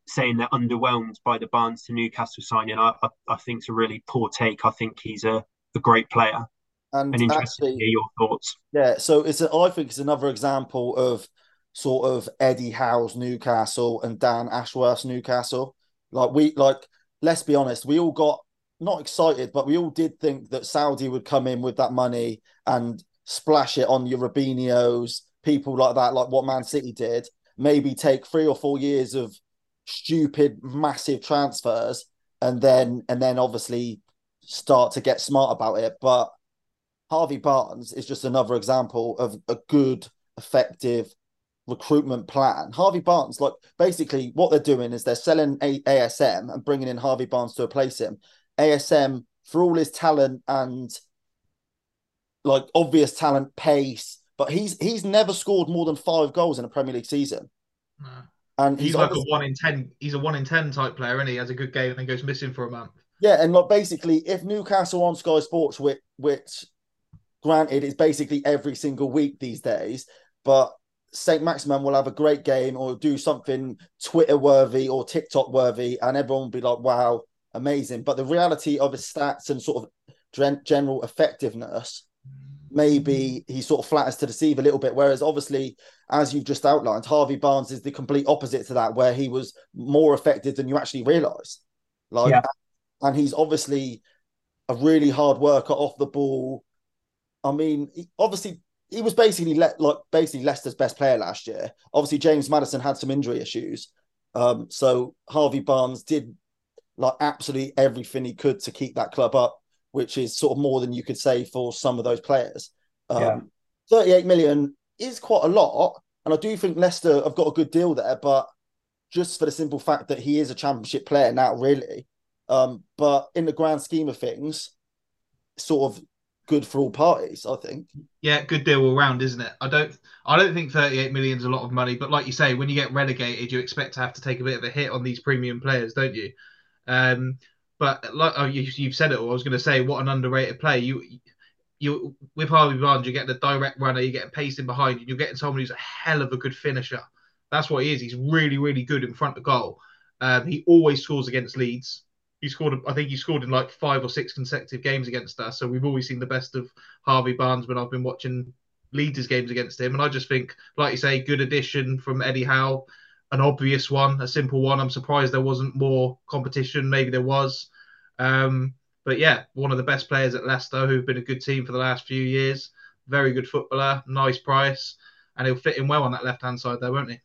saying they're underwhelmed by the Barnes to Newcastle signing, I, I, I think it's a really poor take. I think he's a, a great player. And, and interested actually, to hear your thoughts. Yeah, so it's a, I think it's another example of sort of Eddie Howe's Newcastle and Dan Ashworth's Newcastle. Like we like, let's be honest, we all got not excited, but we all did think that Saudi would come in with that money and splash it on your Robinhos, people like that, like what Man City did. Maybe take three or four years of stupid, massive transfers, and then and then obviously start to get smart about it. But Harvey Barnes is just another example of a good, effective recruitment plan. Harvey Barnes, like basically what they're doing is they're selling a- ASM and bringing in Harvey Barnes to replace him. ASM, for all his talent and like obvious talent, pace, but he's he's never scored more than five goals in a Premier League season. No. And he's, he's like a one in ten. He's a one in ten type player, and he has a good game and then goes missing for a month. Yeah, and like basically, if Newcastle on Sky Sports, which, which granted, is basically every single week these days, but St. Maximin will have a great game or do something Twitter worthy or TikTok worthy, and everyone will be like, wow, amazing. But the reality of his stats and sort of general effectiveness, maybe he sort of flatters to deceive a little bit. Whereas, obviously, as you've just outlined, Harvey Barnes is the complete opposite to that, where he was more effective than you actually realize. Like, yeah. and he's obviously a really hard worker off the ball I mean, obviously he was basically le- like basically Leicester's best player last year. Obviously, James Maddison had some injury issues, um, so Harvey Barnes did like absolutely everything he could to keep that club up, which is sort of more than you could say for some of those players. Um, yeah. 38 million is quite a lot, and I do think Leicester have got a good deal there, but just for the simple fact that he is a championship player now, really. Um, but in the grand scheme of things, sort of good for all parties. I think. Yeah, good deal all round, isn't it? I don't, I don't think 38 million is a lot of money, but like you say, when you get relegated, you expect to have to take a bit of a hit on these premium players, don't you? Um, but like oh, you, have said it all. I was going to say, what an underrated player. You, you with Harvey Barnes, you get the direct runner, you get a pacing behind you, you're getting someone who's a hell of a good finisher. That's what he is. He's really, really good in front of goal. Um, he always scores against Leeds he scored. I think he scored in like five or six consecutive games against us. So we've always seen the best of Harvey Barnes when I've been watching Leaders games against him. And I just think, like you say, good addition from Eddie Howe, an obvious one, a simple one. I'm surprised there wasn't more competition. Maybe there was. Um, but yeah, one of the best players at Leicester who've been a good team for the last few years. Very good footballer, nice price, and he'll fit in well on that left hand side there, won't he?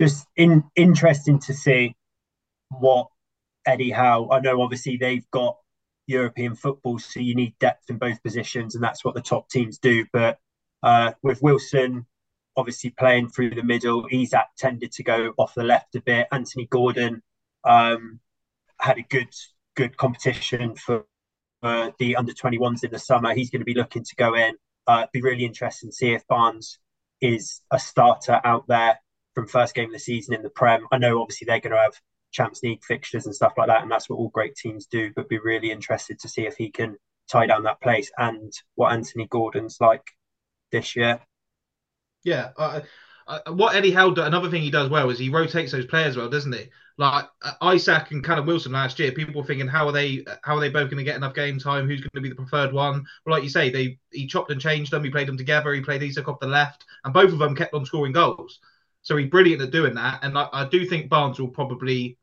Just in, interesting to see what Eddie Howe. I know obviously they've got European football, so you need depth in both positions, and that's what the top teams do. But uh, with Wilson obviously playing through the middle, Isak tended to go off the left a bit. Anthony Gordon um, had a good good competition for, the under 21s in the summer. He's going to be looking to go in. Uh, be really interesting to see if Barnes is a starter out there from first game of the season in the Prem. I know obviously they're going to have Champions League fixtures and stuff like that, and that's what all great teams do. But be really interested to see if he can tie down that place and what Anthony Gordon's like this year. Yeah, uh, uh, what Eddie Howe another thing he does well is he rotates those players well, doesn't he? Like uh, Isak and Callum Wilson last year, people were thinking how are they how are they both going to get enough game time? Who's going to be the preferred one? Well, like you say, they he chopped and changed them. He played them together. He played Isak off the left, and both of them kept on scoring goals. So he's brilliant at doing that. And I, I do think Barnes will probably,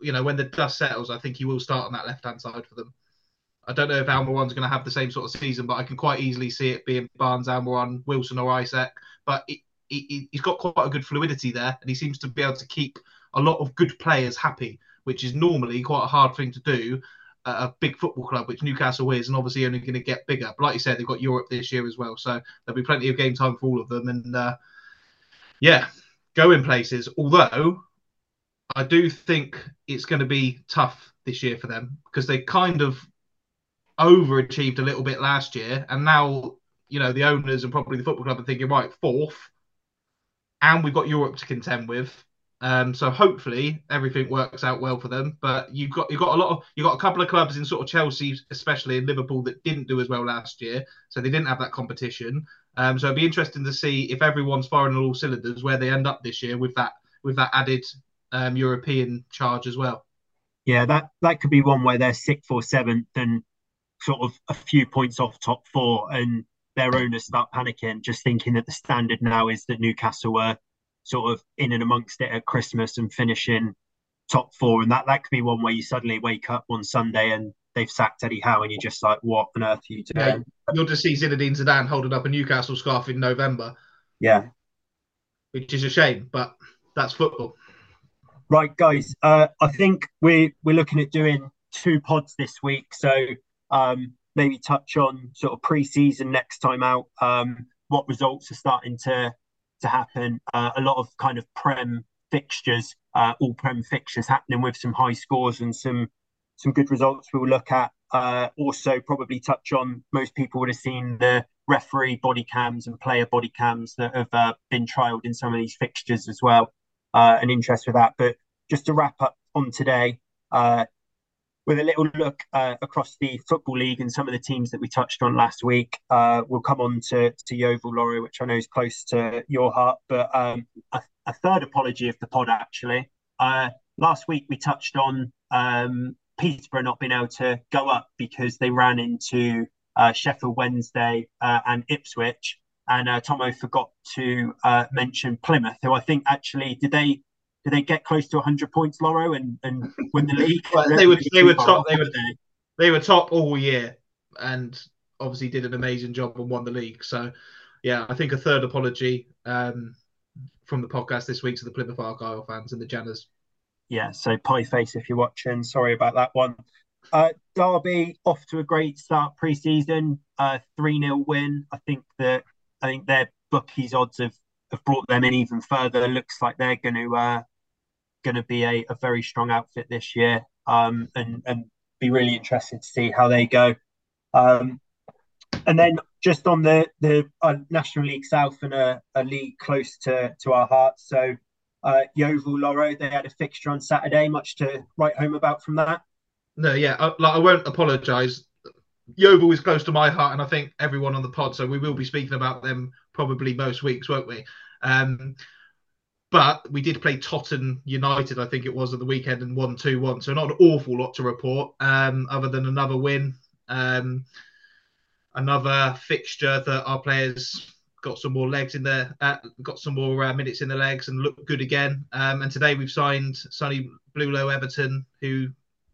you know, when the dust settles, I think he will start on that left hand side for them. I don't know if Almiron's going to have the same sort of season, but I can quite easily see it being Barnes, Almiron, Wilson, or Isak. But he, he, he's got quite a good fluidity there, and he seems to be able to keep a lot of good players happy, which is normally quite a hard thing to do at a big football club, which Newcastle is, and obviously only going to get bigger. But like you said, they've got Europe this year as well, so there'll be plenty of game time for all of them. And uh, yeah, going places. Although I do think it's going to be tough this year for them because they kind of overachieved a little bit last year, and now you know the owners and probably the football club are thinking, right, fourth, and we've got Europe to contend with. Um, so hopefully everything works out well for them. But you've got you've got a lot of you've got a couple of clubs in sort of Chelsea, especially in Liverpool, that didn't do as well last year, so they didn't have that competition. Um, so it'd be interesting to see if everyone's firing on all cylinders where they end up this year with that with that added um, European charge as well. Yeah, that that could be one where they're sixth or seventh and sort of a few points off top four, and their owners start panicking, just thinking that the standard now is that Newcastle were sort of in and amongst it at Christmas and finishing top four, and that that could be one where you suddenly wake up one Sunday and they've sacked Eddie Howe, and you're just like, what on earth are you doing? Yeah, you'll just see Zinedine Zidane holding up a Newcastle scarf in November. Yeah, which is a shame, but that's football. Right, guys. Uh, I think we we're looking at doing two pods this week, so um, maybe touch on sort of pre-season next time out. Um, what results are starting to to happen? Uh, a lot of kind of prem fixtures, uh, all prem fixtures happening with some high scores and some some good results. We'll look at uh, also probably touch on. Most people would have seen the referee body cams and player body cams that have uh, been trialed in some of these fixtures as well. Uh, an interest with that, but just to wrap up on today, uh, with a little look uh, across the football league and some of the teams that we touched on last week. Uh, we'll come on to, to Yeovil Lorry, which I know is close to your heart, but um, a, a, third apology of the pod actually. Uh, last week we touched on um, Peterborough not being able to go up because they ran into uh, Sheffield Wednesday uh, and Ipswich. And uh, Tomo forgot to mention Plymouth, who I think actually did they did they get close to 100 points, Loro, and, and win the league? well, they were they were top. They were they were top all year, and obviously did an amazing job and won the league. So, yeah, I think a third apology um, from the podcast this week to the Plymouth Argyle fans and the Janners. Yeah, so pie face if you're watching. Sorry about that one. Uh, Derby off to a great start pre-season, uh, three 0 win. I think that I think their bookies odds have, have brought them in even further. Looks like they're going to uh, going to be a, a very strong outfit this year, um, and and be really interested to see how they go. Um, and then just on the the uh, National League South and a, a, league close to to our hearts. So uh, Yeovil Loro, they had a fixture on Saturday. Much to write home about from that. No, yeah, I, like, I won't apologise. Yeovil is close to my heart, and I think everyone on the pod. So we will be speaking about them probably most weeks, won't we? Um, but we did play Totton United, I think it was, at the weekend and won 2 1. So, not an awful lot to report, um, other than another win. Um, another fixture that our players got some more legs in there, uh, got some more uh, minutes in the legs and looked good again. Um, and today we've signed Sonny Blu Lo-Everton, who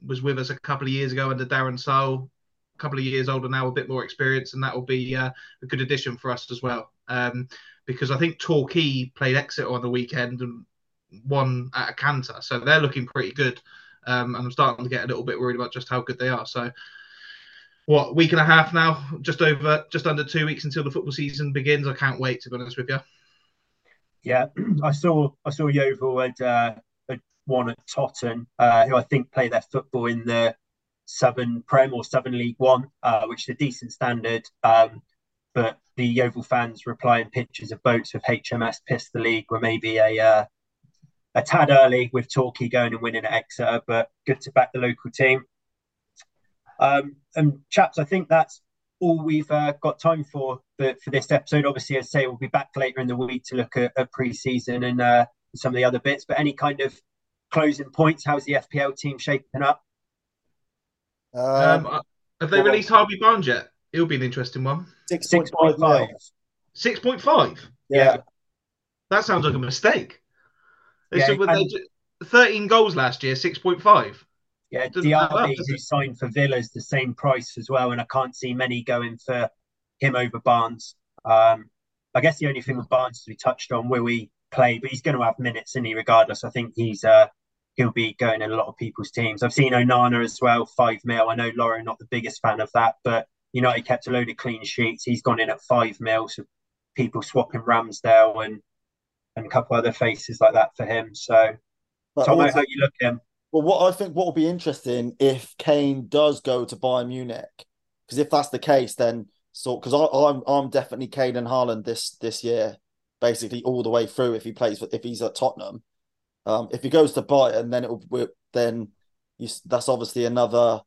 was with us a couple of years ago under Darren Sarll, a couple of years older now, a bit more experience, and that will be uh, a good addition for us as well. Um, because I think Torquay played Exeter on the weekend and won at a canter, so they're looking pretty good. um, and I'm starting to get a little bit worried about just how good they are. So, what week and a half now? Just over, just under two weeks until the football season begins. I can't wait to be honest with you. Yeah, I saw I saw Yeovil had, uh, had won at Totton, uh, who I think play their football in the Southern Prem or Southern League One, uh, which is a decent standard. Um, but the Yeovil fans replying pictures of boats with HMS Piss the League were maybe a uh, a tad early with Torquay going and winning at Exeter, but good to back the local team. Um, and chaps, I think that's all we've uh, got time for, for, for this episode. Obviously, as I say, we'll be back later in the week to look at, at pre-season and uh, some of the other bits. But any kind of closing points? How's the FPL team shaping up? Um, um, have they released Harvey Barnes yet? It'll be an interesting one. Six point five. Six point five. Yeah. That sounds like a mistake. They yeah, said, they, thirteen goals last year, six point five. Yeah, Diaby, who signed for Villa, is the same price as well, and I can't see many going for him over Barnes. Um, I guess the only thing with Barnes to be touched on, will he play? But he's going to have minutes, in he? Regardless, I think he's uh, he'll be going in a lot of people's teams. I've seen Onana as well, five mil. I know Laura not the biggest fan of that, but United kept a load of clean sheets. He's gone in at five mil, so people swapping Ramsdale and and a couple other faces like that for him. So, but Tom, also, how you look him? Well, what I think what will be interesting if Kane does go to Bayern Munich, because if that's the case, then so because I'm I'm definitely Kane and Haaland this this year, basically all the way through. If he plays if he's at Tottenham, um, if he goes to Bayern, then it will then you, that's obviously another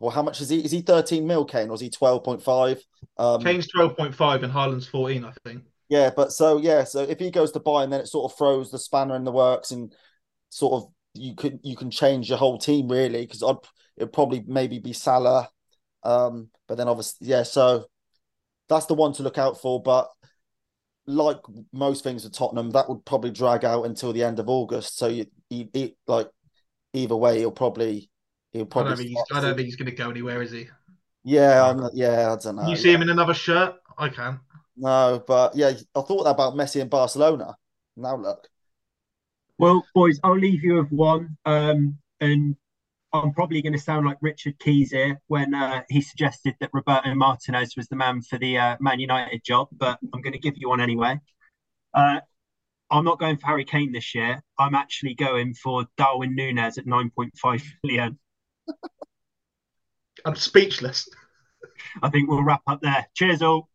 well, how much is he? Is he 13 mil, Kane, or is he 12.5? Um, Kane's 12.5 and Haaland's 14, I think. Yeah, but so yeah, so if he goes to Bayern, then it sort of throws the spanner in the works, and sort of you can you can change your whole team really because I'd it'd probably maybe be Salah, um, but then obviously yeah, so that's the one to look out for. But like most things with Tottenham, that would probably drag out until the end of August. So you, you, you like either way, you'll probably He'll probably. I don't think he's, I he's going to go anywhere, is he? Yeah, I'm, yeah, I don't know. You see him in another shirt? I can. No, but yeah, I thought about Messi in Barcelona. Now look. Well, boys, I'll leave you with one. Um, and I'm probably going to sound like Richard Keys here when uh, he suggested that Roberto Martinez was the man for the uh, Man United job, but I'm going to give you one anyway. Uh, I'm not going for Harry Kane this year. I'm actually going for Darwin Nunez at 9.5 million. I'm speechless. I think we'll wrap up there. Cheers, all.